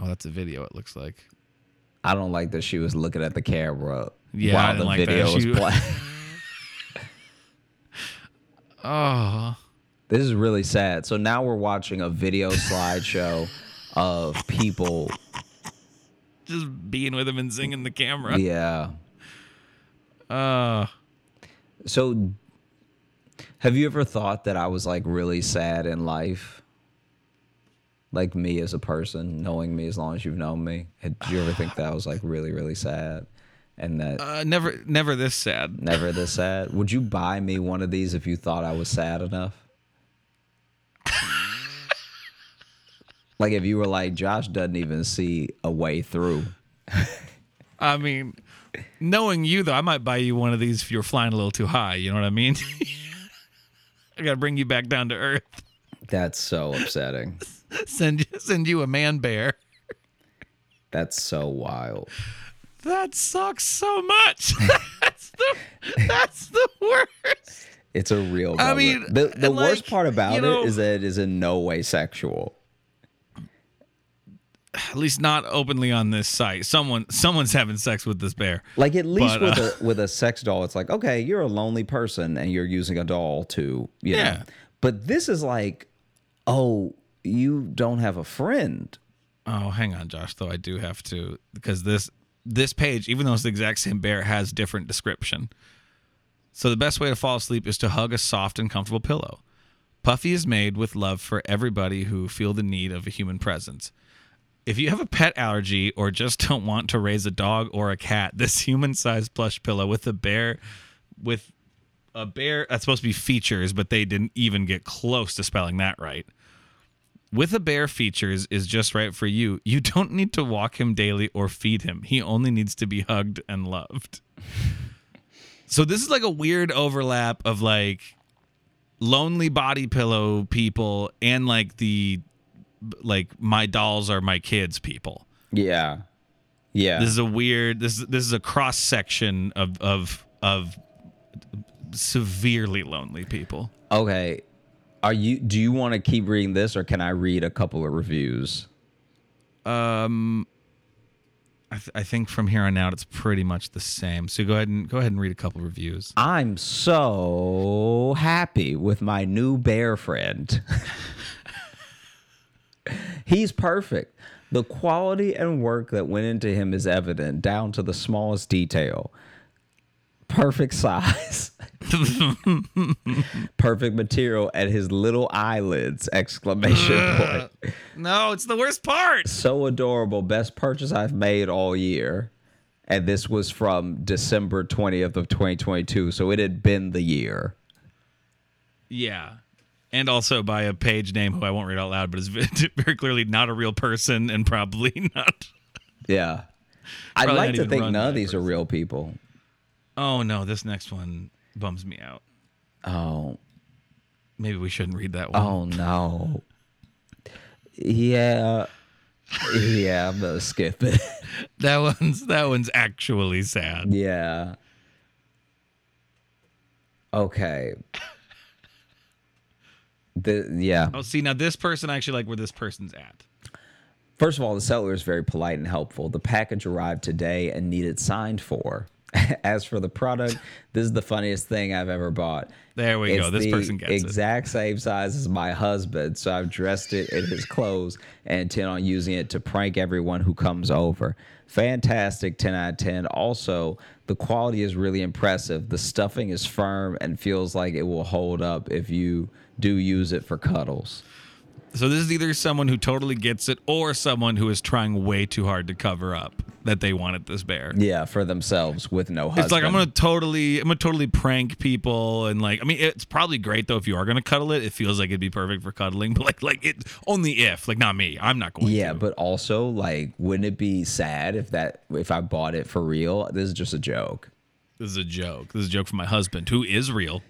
Oh, that's a video it looks like. I don't like that she was looking at the camera Yeah, while the like that. video was She- playing. Oh, this is really sad. So now we're watching a video slideshow of people. just being with him and singing the camera. Yeah. Uh So, have you ever thought that I was like really sad in life? Like me as a person, knowing me as long as you've known me. Had- Did you ever think that I was like really, really sad? and that Uh, never, never this sad. never this sad. Would you buy me one of these if you thought I was sad enough? like if you were like Josh doesn't even see a way through. I mean, knowing you though, I might buy you one of these if you're flying a little too high. You know what I mean? I gotta bring you back down to earth. That's so upsetting. Send send you a man bear. That's so wild. That sucks so much. that's the that's the worst. It's a real. I mean, the the and, worst like, part about you know- it is that it is in no way sexual. At least not openly on this site. Someone someone's having sex with this bear. Like at least But, with uh, a with a sex doll, it's like okay, you're a lonely person and you're using a doll to you know. Yeah. But this is like, oh, you don't have a friend. Oh, hang on, Josh. Though I do have to because this this page, even though it's the exact same bear, has different description. So the best way to fall asleep is to hug a soft and comfortable pillow. Puffy is made with love for everybody who feel the need of a human presence. If you have a pet allergy or just don't want to raise a dog or a cat, this human-sized plush pillow with a bear with a bear that's supposed to be features, but they didn't even get close to spelling that right with a bear features is just right for you. You don't need to walk him daily or feed him. He only needs to be hugged and loved. So this is like a weird overlap of like lonely body pillow people and like the like my dolls are my kids people. Yeah, yeah. This is a weird this this is a cross section of of of severely lonely people. okay. Are you? Do you want to keep reading this, or can I read a couple of reviews? Um, I, th- I think from here on out it's pretty much the same. So go ahead and go ahead and read a couple reviews. I'm so happy with my new bear friend. He's perfect. The quality and work that went into him is evident down to the smallest detail. Perfect size. perfect material at his little eyelids exclamation point. No, it's the worst part. So adorable. Best purchase I've made all year. And this was from December 20th of 2022, so it had been the year. Yeah. And also by a page name who I won't read out loud, but is very clearly not a real person and probably not. Yeah. I'd like to think none of these are real people. Oh no, this next one bums me out. Oh, Maybe we shouldn't read that one. oh no. Yeah. Yeah, I'm gonna skip it. That one's that one's actually sad. yeah. Okay. The yeah. Oh, see now this person I actually like where this person's at. First of all, the seller is very polite and helpful. The package arrived today and needed signed for. As for the product, this is the funniest thing I've ever bought. There we go. This person gets it. exact same size as my husband, so I've dressed it in his clothes and intend on using it to prank everyone who comes over. Fantastic, 10 out of 10. Also, the quality is really impressive. The stuffing is firm and feels like it will hold up if you do use it for cuddles. So this is either someone who totally gets it or someone who is trying way too hard to cover up that they wanted this bear. Yeah, for themselves with no husband. It's like I'm gonna totally, I'm gonna totally prank people, and like, I mean, it's probably great though if you are gonna cuddle it. It feels like it'd be perfect for cuddling, but like, like it only if, like, not me. I'm not going. Yeah, to. but also like, wouldn't it be sad if that if I bought it for real? This is just a joke. this is a joke. This is a joke from my husband, who is real.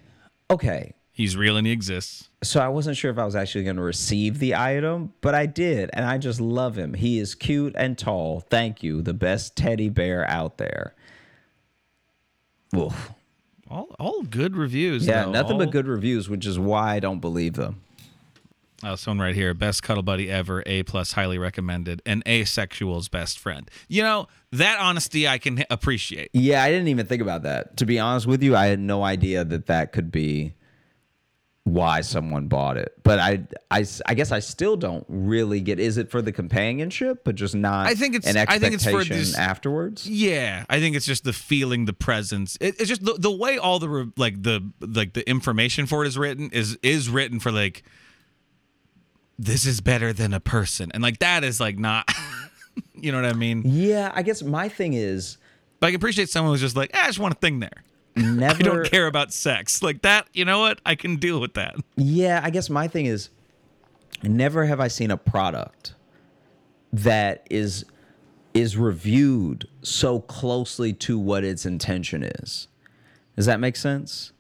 Okay, He's real and he exists. so I wasn't sure if I was actually going to receive the item, but I did, and I just love him. He is cute and tall. Thank you, the best teddy bear out there. Oof. All, all good reviews. Yeah, though. nothing All- but good reviews, which is why I don't believe them. Oh, someone right here. Best cuddle buddy ever. A plus, highly recommended. And asexual's best friend. You know that honesty I can appreciate. Yeah, I didn't even think about that. To be honest with you, I had no idea that that could be why someone bought it. But I, I, I guess I still don't really get. Is it for the companionship, but just not? I think it's- an I think it's for expectation this- afterwards. Yeah, I think it's just the feeling, the presence. It, it's just the, the way all the re- like the like the information for it is written is is written for like this is better than a person, and like that is like not. you know what I mean? Yeah, I guess my thing is But I appreciate someone who's just like, eh, I just want a thing there. Never I don't care about sex. Like that, you know what? I can deal with that. Yeah, I guess my thing is never have I seen a product that is is reviewed so closely to what its intention is. Does that make sense?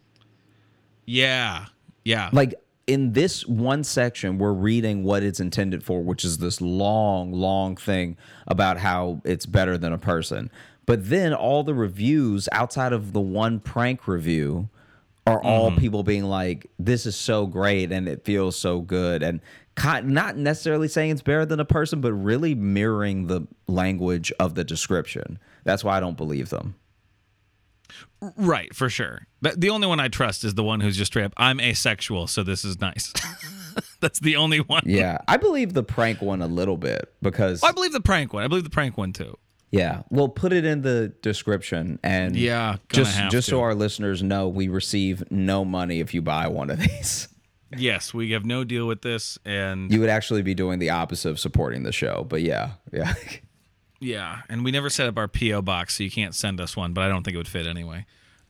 Yeah. Yeah. Like in this one section, we're reading what it's intended for, which is this long, long thing about how it's better than a person. But then all the reviews outside of the one prank review are all mm-hmm. people being like, "This is so great and it feels so good," and not necessarily saying it's better than a person, but really mirroring the language of the description. That's why I don't believe them. Right, for sure. But the only one I trust is the one who's just straight up, I'm asexual, so this is nice. That's the only one. Yeah, I believe the prank one a little bit because I believe the prank one. I believe the prank one too. Yeah, we'll put it in the description and Yeah, just just to. so our listeners know, we receive no money if you buy one of these. Yes, we have no deal with this, and You would actually be doing the opposite of supporting the show. But yeah, yeah, yeah, and we never set up our PO box, so you can't send us one. But I don't think it would fit anyway.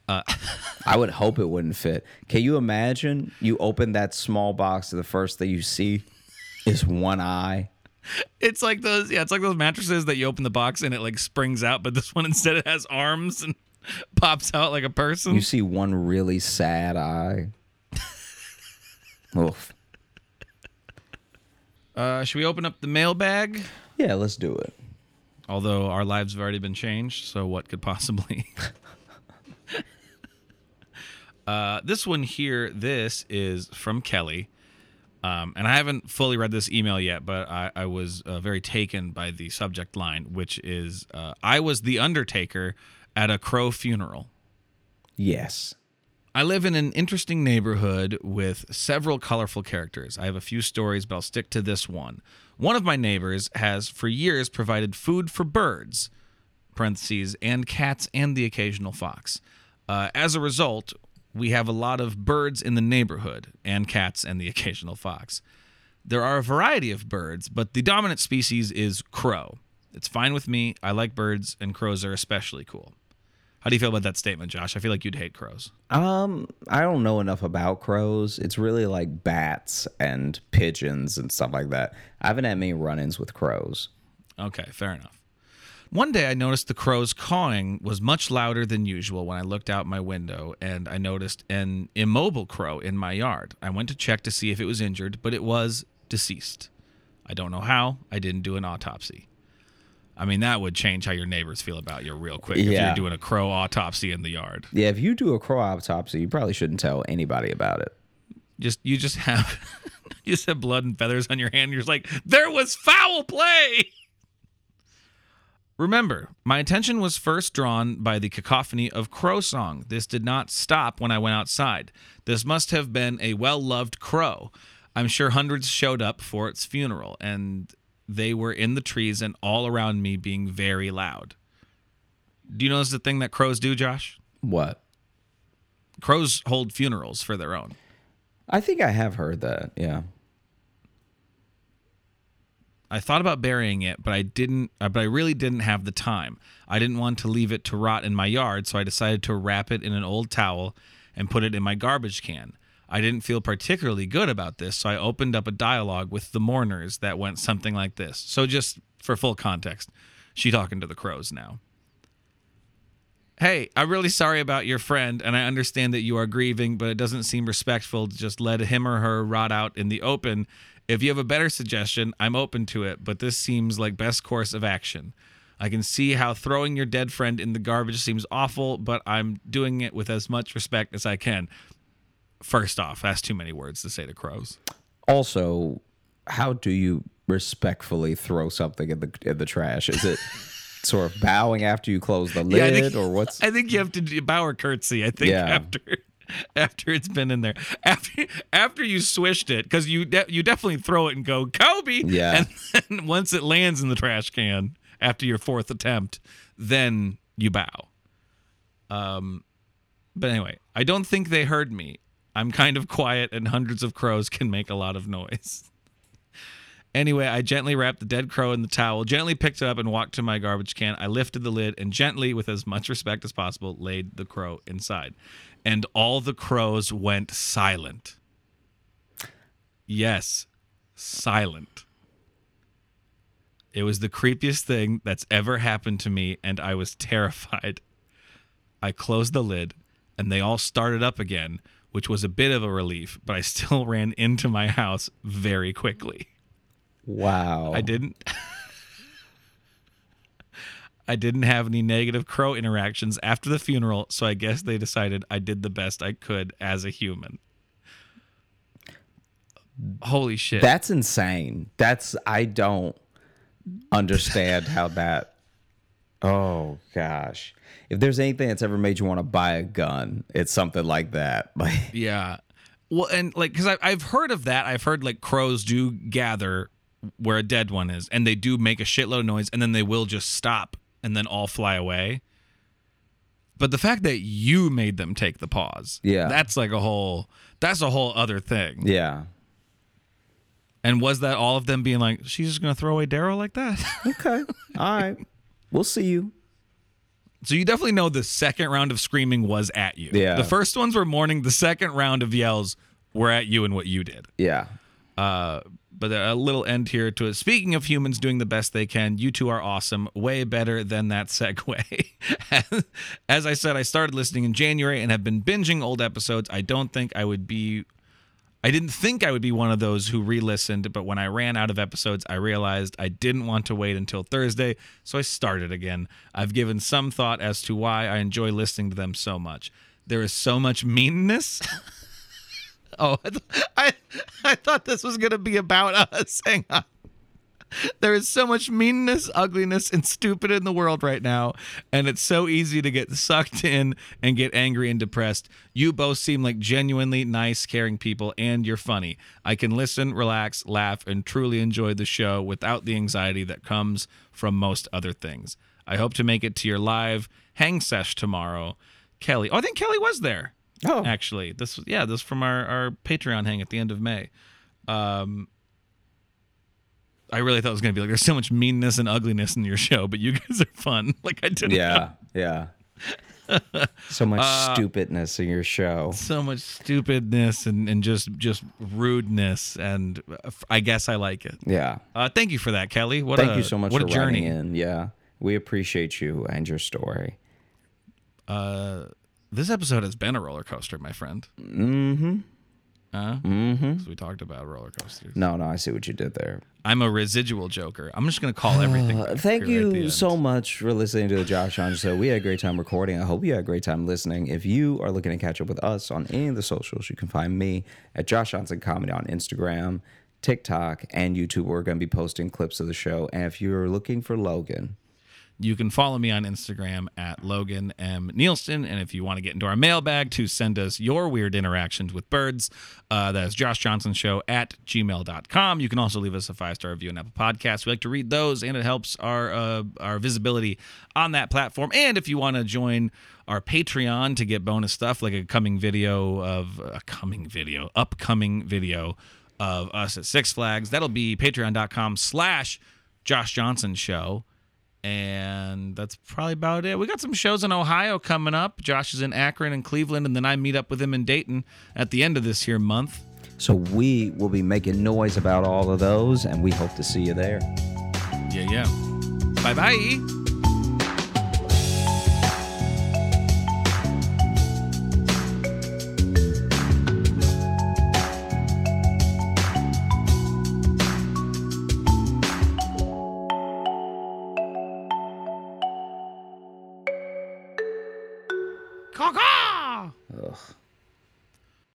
Uh, I would hope it wouldn't fit. Can you imagine? You open that small box, and the first thing you see is one eye. It's like those, yeah, it's like those mattresses that you open the box and it like springs out, but this one instead it has arms and pops out like a person. You see one really sad eye. Oof. Uh, should we open up the mailbag? Yeah, let's do it. Although our lives have already been changed, so what could possibly? uh, this one here, this is from Kelly. Um, and I haven't fully read this email yet, but I, I was uh, very taken by the subject line, which is uh, I was the undertaker at a crow funeral. Yes. I live in an interesting neighborhood with several colorful characters. I have a few stories, but I'll stick to this one. One of my neighbors has for years provided food for birds, parentheses, and cats and the occasional fox. Uh, as a result, we have a lot of birds in the neighborhood and cats and the occasional fox. There are a variety of birds, but the dominant species is crow. It's fine with me. I like birds, and crows are especially cool. How do you feel about that statement, Josh? I feel like you'd hate crows. Um, I don't know enough about crows. It's really like bats and pigeons and stuff like that. I haven't had many run-ins with crows. Okay, fair enough. One day I noticed the crow's cawing was much louder than usual when I looked out my window, and I noticed an immobile crow in my yard. I went to check to see if it was injured, but it was deceased. I don't know how. I didn't do an autopsy. I mean, that would change how your neighbors feel about you real quick if you're doing a crow autopsy in the yard. Yeah, if you do a crow autopsy, you probably shouldn't tell anybody about it. Just you just have you just have blood and feathers on your hand. You're just like, there was foul play. Remember, my attention was first drawn by the cacophony of crow song. This did not stop when I went outside. This must have been a well loved crow. I'm sure hundreds showed up for its funeral, and they were in the trees and all around me being very loud. Do you is the thing that crows do, Josh? What? Crows hold funerals for their own. I think I have heard that. Yeah. I thought about burying it, but I didn't. uh, But I really didn't have the time. I didn't want to leave it to rot in my yard, so I decided to wrap it in an old towel and put it in my garbage can. I didn't feel particularly good about this, so I opened up a dialogue with the mourners that went something like this. So, just for full context, she talking to the crows now. Hey, I'm really sorry about your friend, and I understand that you are grieving, but it doesn't seem respectful to just let him or her rot out in the open. If you have a better suggestion, I'm open to it, but this seems like best course of action. I can see how throwing your dead friend in the garbage seems awful, but I'm doing it with as much respect as I can. First off, that's too many words to say to crows. Also, how do you respectfully throw something in the in the trash? Is it sort of bowing after you close the lid, I think, or what's? I think you have to do bow or curtsy. I think Yeah. after after it's been in there, after after you swished it, because you de- you definitely throw it and go Kobe. Yeah. And then once it lands in the trash can after your fourth attempt, then you bow. Um, but anyway, I don't think they heard me. I'm kind of quiet, and hundreds of crows can make a lot of noise. Anyway, I gently wrapped the dead crow in the towel, gently picked it up and walked to my garbage can. I lifted the lid and gently, with as much respect as possible, laid the crow inside. And all the crows went silent. Yes, silent. It was the creepiest thing that's ever happened to me, and I was terrified. I closed the lid, and they all started up again, which was a bit of a relief, but I still ran into my house very quickly. Wow. I didn't. I didn't have any negative crow interactions after the funeral, so I guess they decided I did the best I could as a human. Holy shit. That's insane. That's I don't understand how that. Oh gosh, if there's anything that's ever made you want to buy a gun, it's something like that. Like Yeah. Well, and like, because I've heard of that. I've heard like crows do gather where a dead one is, and they do make a shitload of noise, and then they will just stop and then all fly away. But the fact that you made them take the pause, Yeah. that's like a whole, that's a whole other thing. yeah. And was that all of them being like, she's just gonna throw away Daryl like that? Okay. All right. We'll see you. so you definitely know the second round of screaming was at you. Yeah. The first ones were mourning. The second round of yells were at you and what you did. Yeah. Uh, but a little end here to it. Speaking of humans doing the best they can, you two are awesome. Way better than that segue. As I said, I started listening in January and have been binging old episodes. I don't think I would be. I didn't think I would be one of those who re listened, but when I ran out of episodes, I realized I didn't want to wait until Thursday, so I started again. I've given some thought as to why I enjoy listening to them so much. There is so much meanness. Oh, I, I thought this was going to be about us. Hang on. There is so much meanness, ugliness, and stupid in the world right now, and it's so easy to get sucked in and get angry and depressed. You both seem like genuinely nice, caring people, and you're funny. I can listen, relax, laugh, and truly enjoy the show without the anxiety that comes from most other things. I hope to make it to your live hang sesh tomorrow. Kelly. Oh, I think Kelly was there Oh. actually this was yeah this from our, our patreon hang at the end of may um i really thought it was gonna be like there's so much meanness and ugliness in your show but you guys are fun like i didn't Yeah. Yeah. so much Uh, stupidness in your show. so much stupidness and, and just just rudeness and i guess i like it Yeah. uh thank you for that kelly what Thank a, you so much what for a journey in. Yeah. We appreciate you and your story. uh this episode has been a roller coaster my friend Mm-hmm. uh Mm-hmm. so we talked about roller coasters No, no, I see what you did there. i'm a residual joker i'm just gonna call everything Uh, thank here at the you so much for listening to the Josh on show. We had a great time recording. I hope you had a great time listening. If you are looking to catch up with us on any of the socials, you can find me at Josh Johnson Comedy on Instagram, TikTok, and YouTube. We're going to be posting clips of the show. And if you're looking for Logan, You can follow me on Instagram at Logan M. Nielsen. And if you want to get into our mailbag to send us your weird interactions with birds, uh, that is Josh Johnson Show at gmail.com. You can also leave us a five star review on Apple Podcasts. We like to read those, and it helps our, uh, our visibility on that platform. And if you want to join our Patreon to get bonus stuff like a coming video of a coming video, upcoming video of us at Six Flags, that'll be patreon.com slash Josh Johnson Show. And that's probably about it. We got some shows in Ohio coming up. Josh is in Akron and Cleveland, and then I meet up with him in Dayton at the end of this here month. so we will be making noise about all of those, and we hope to see you there. Yeah, yeah. Bye bye.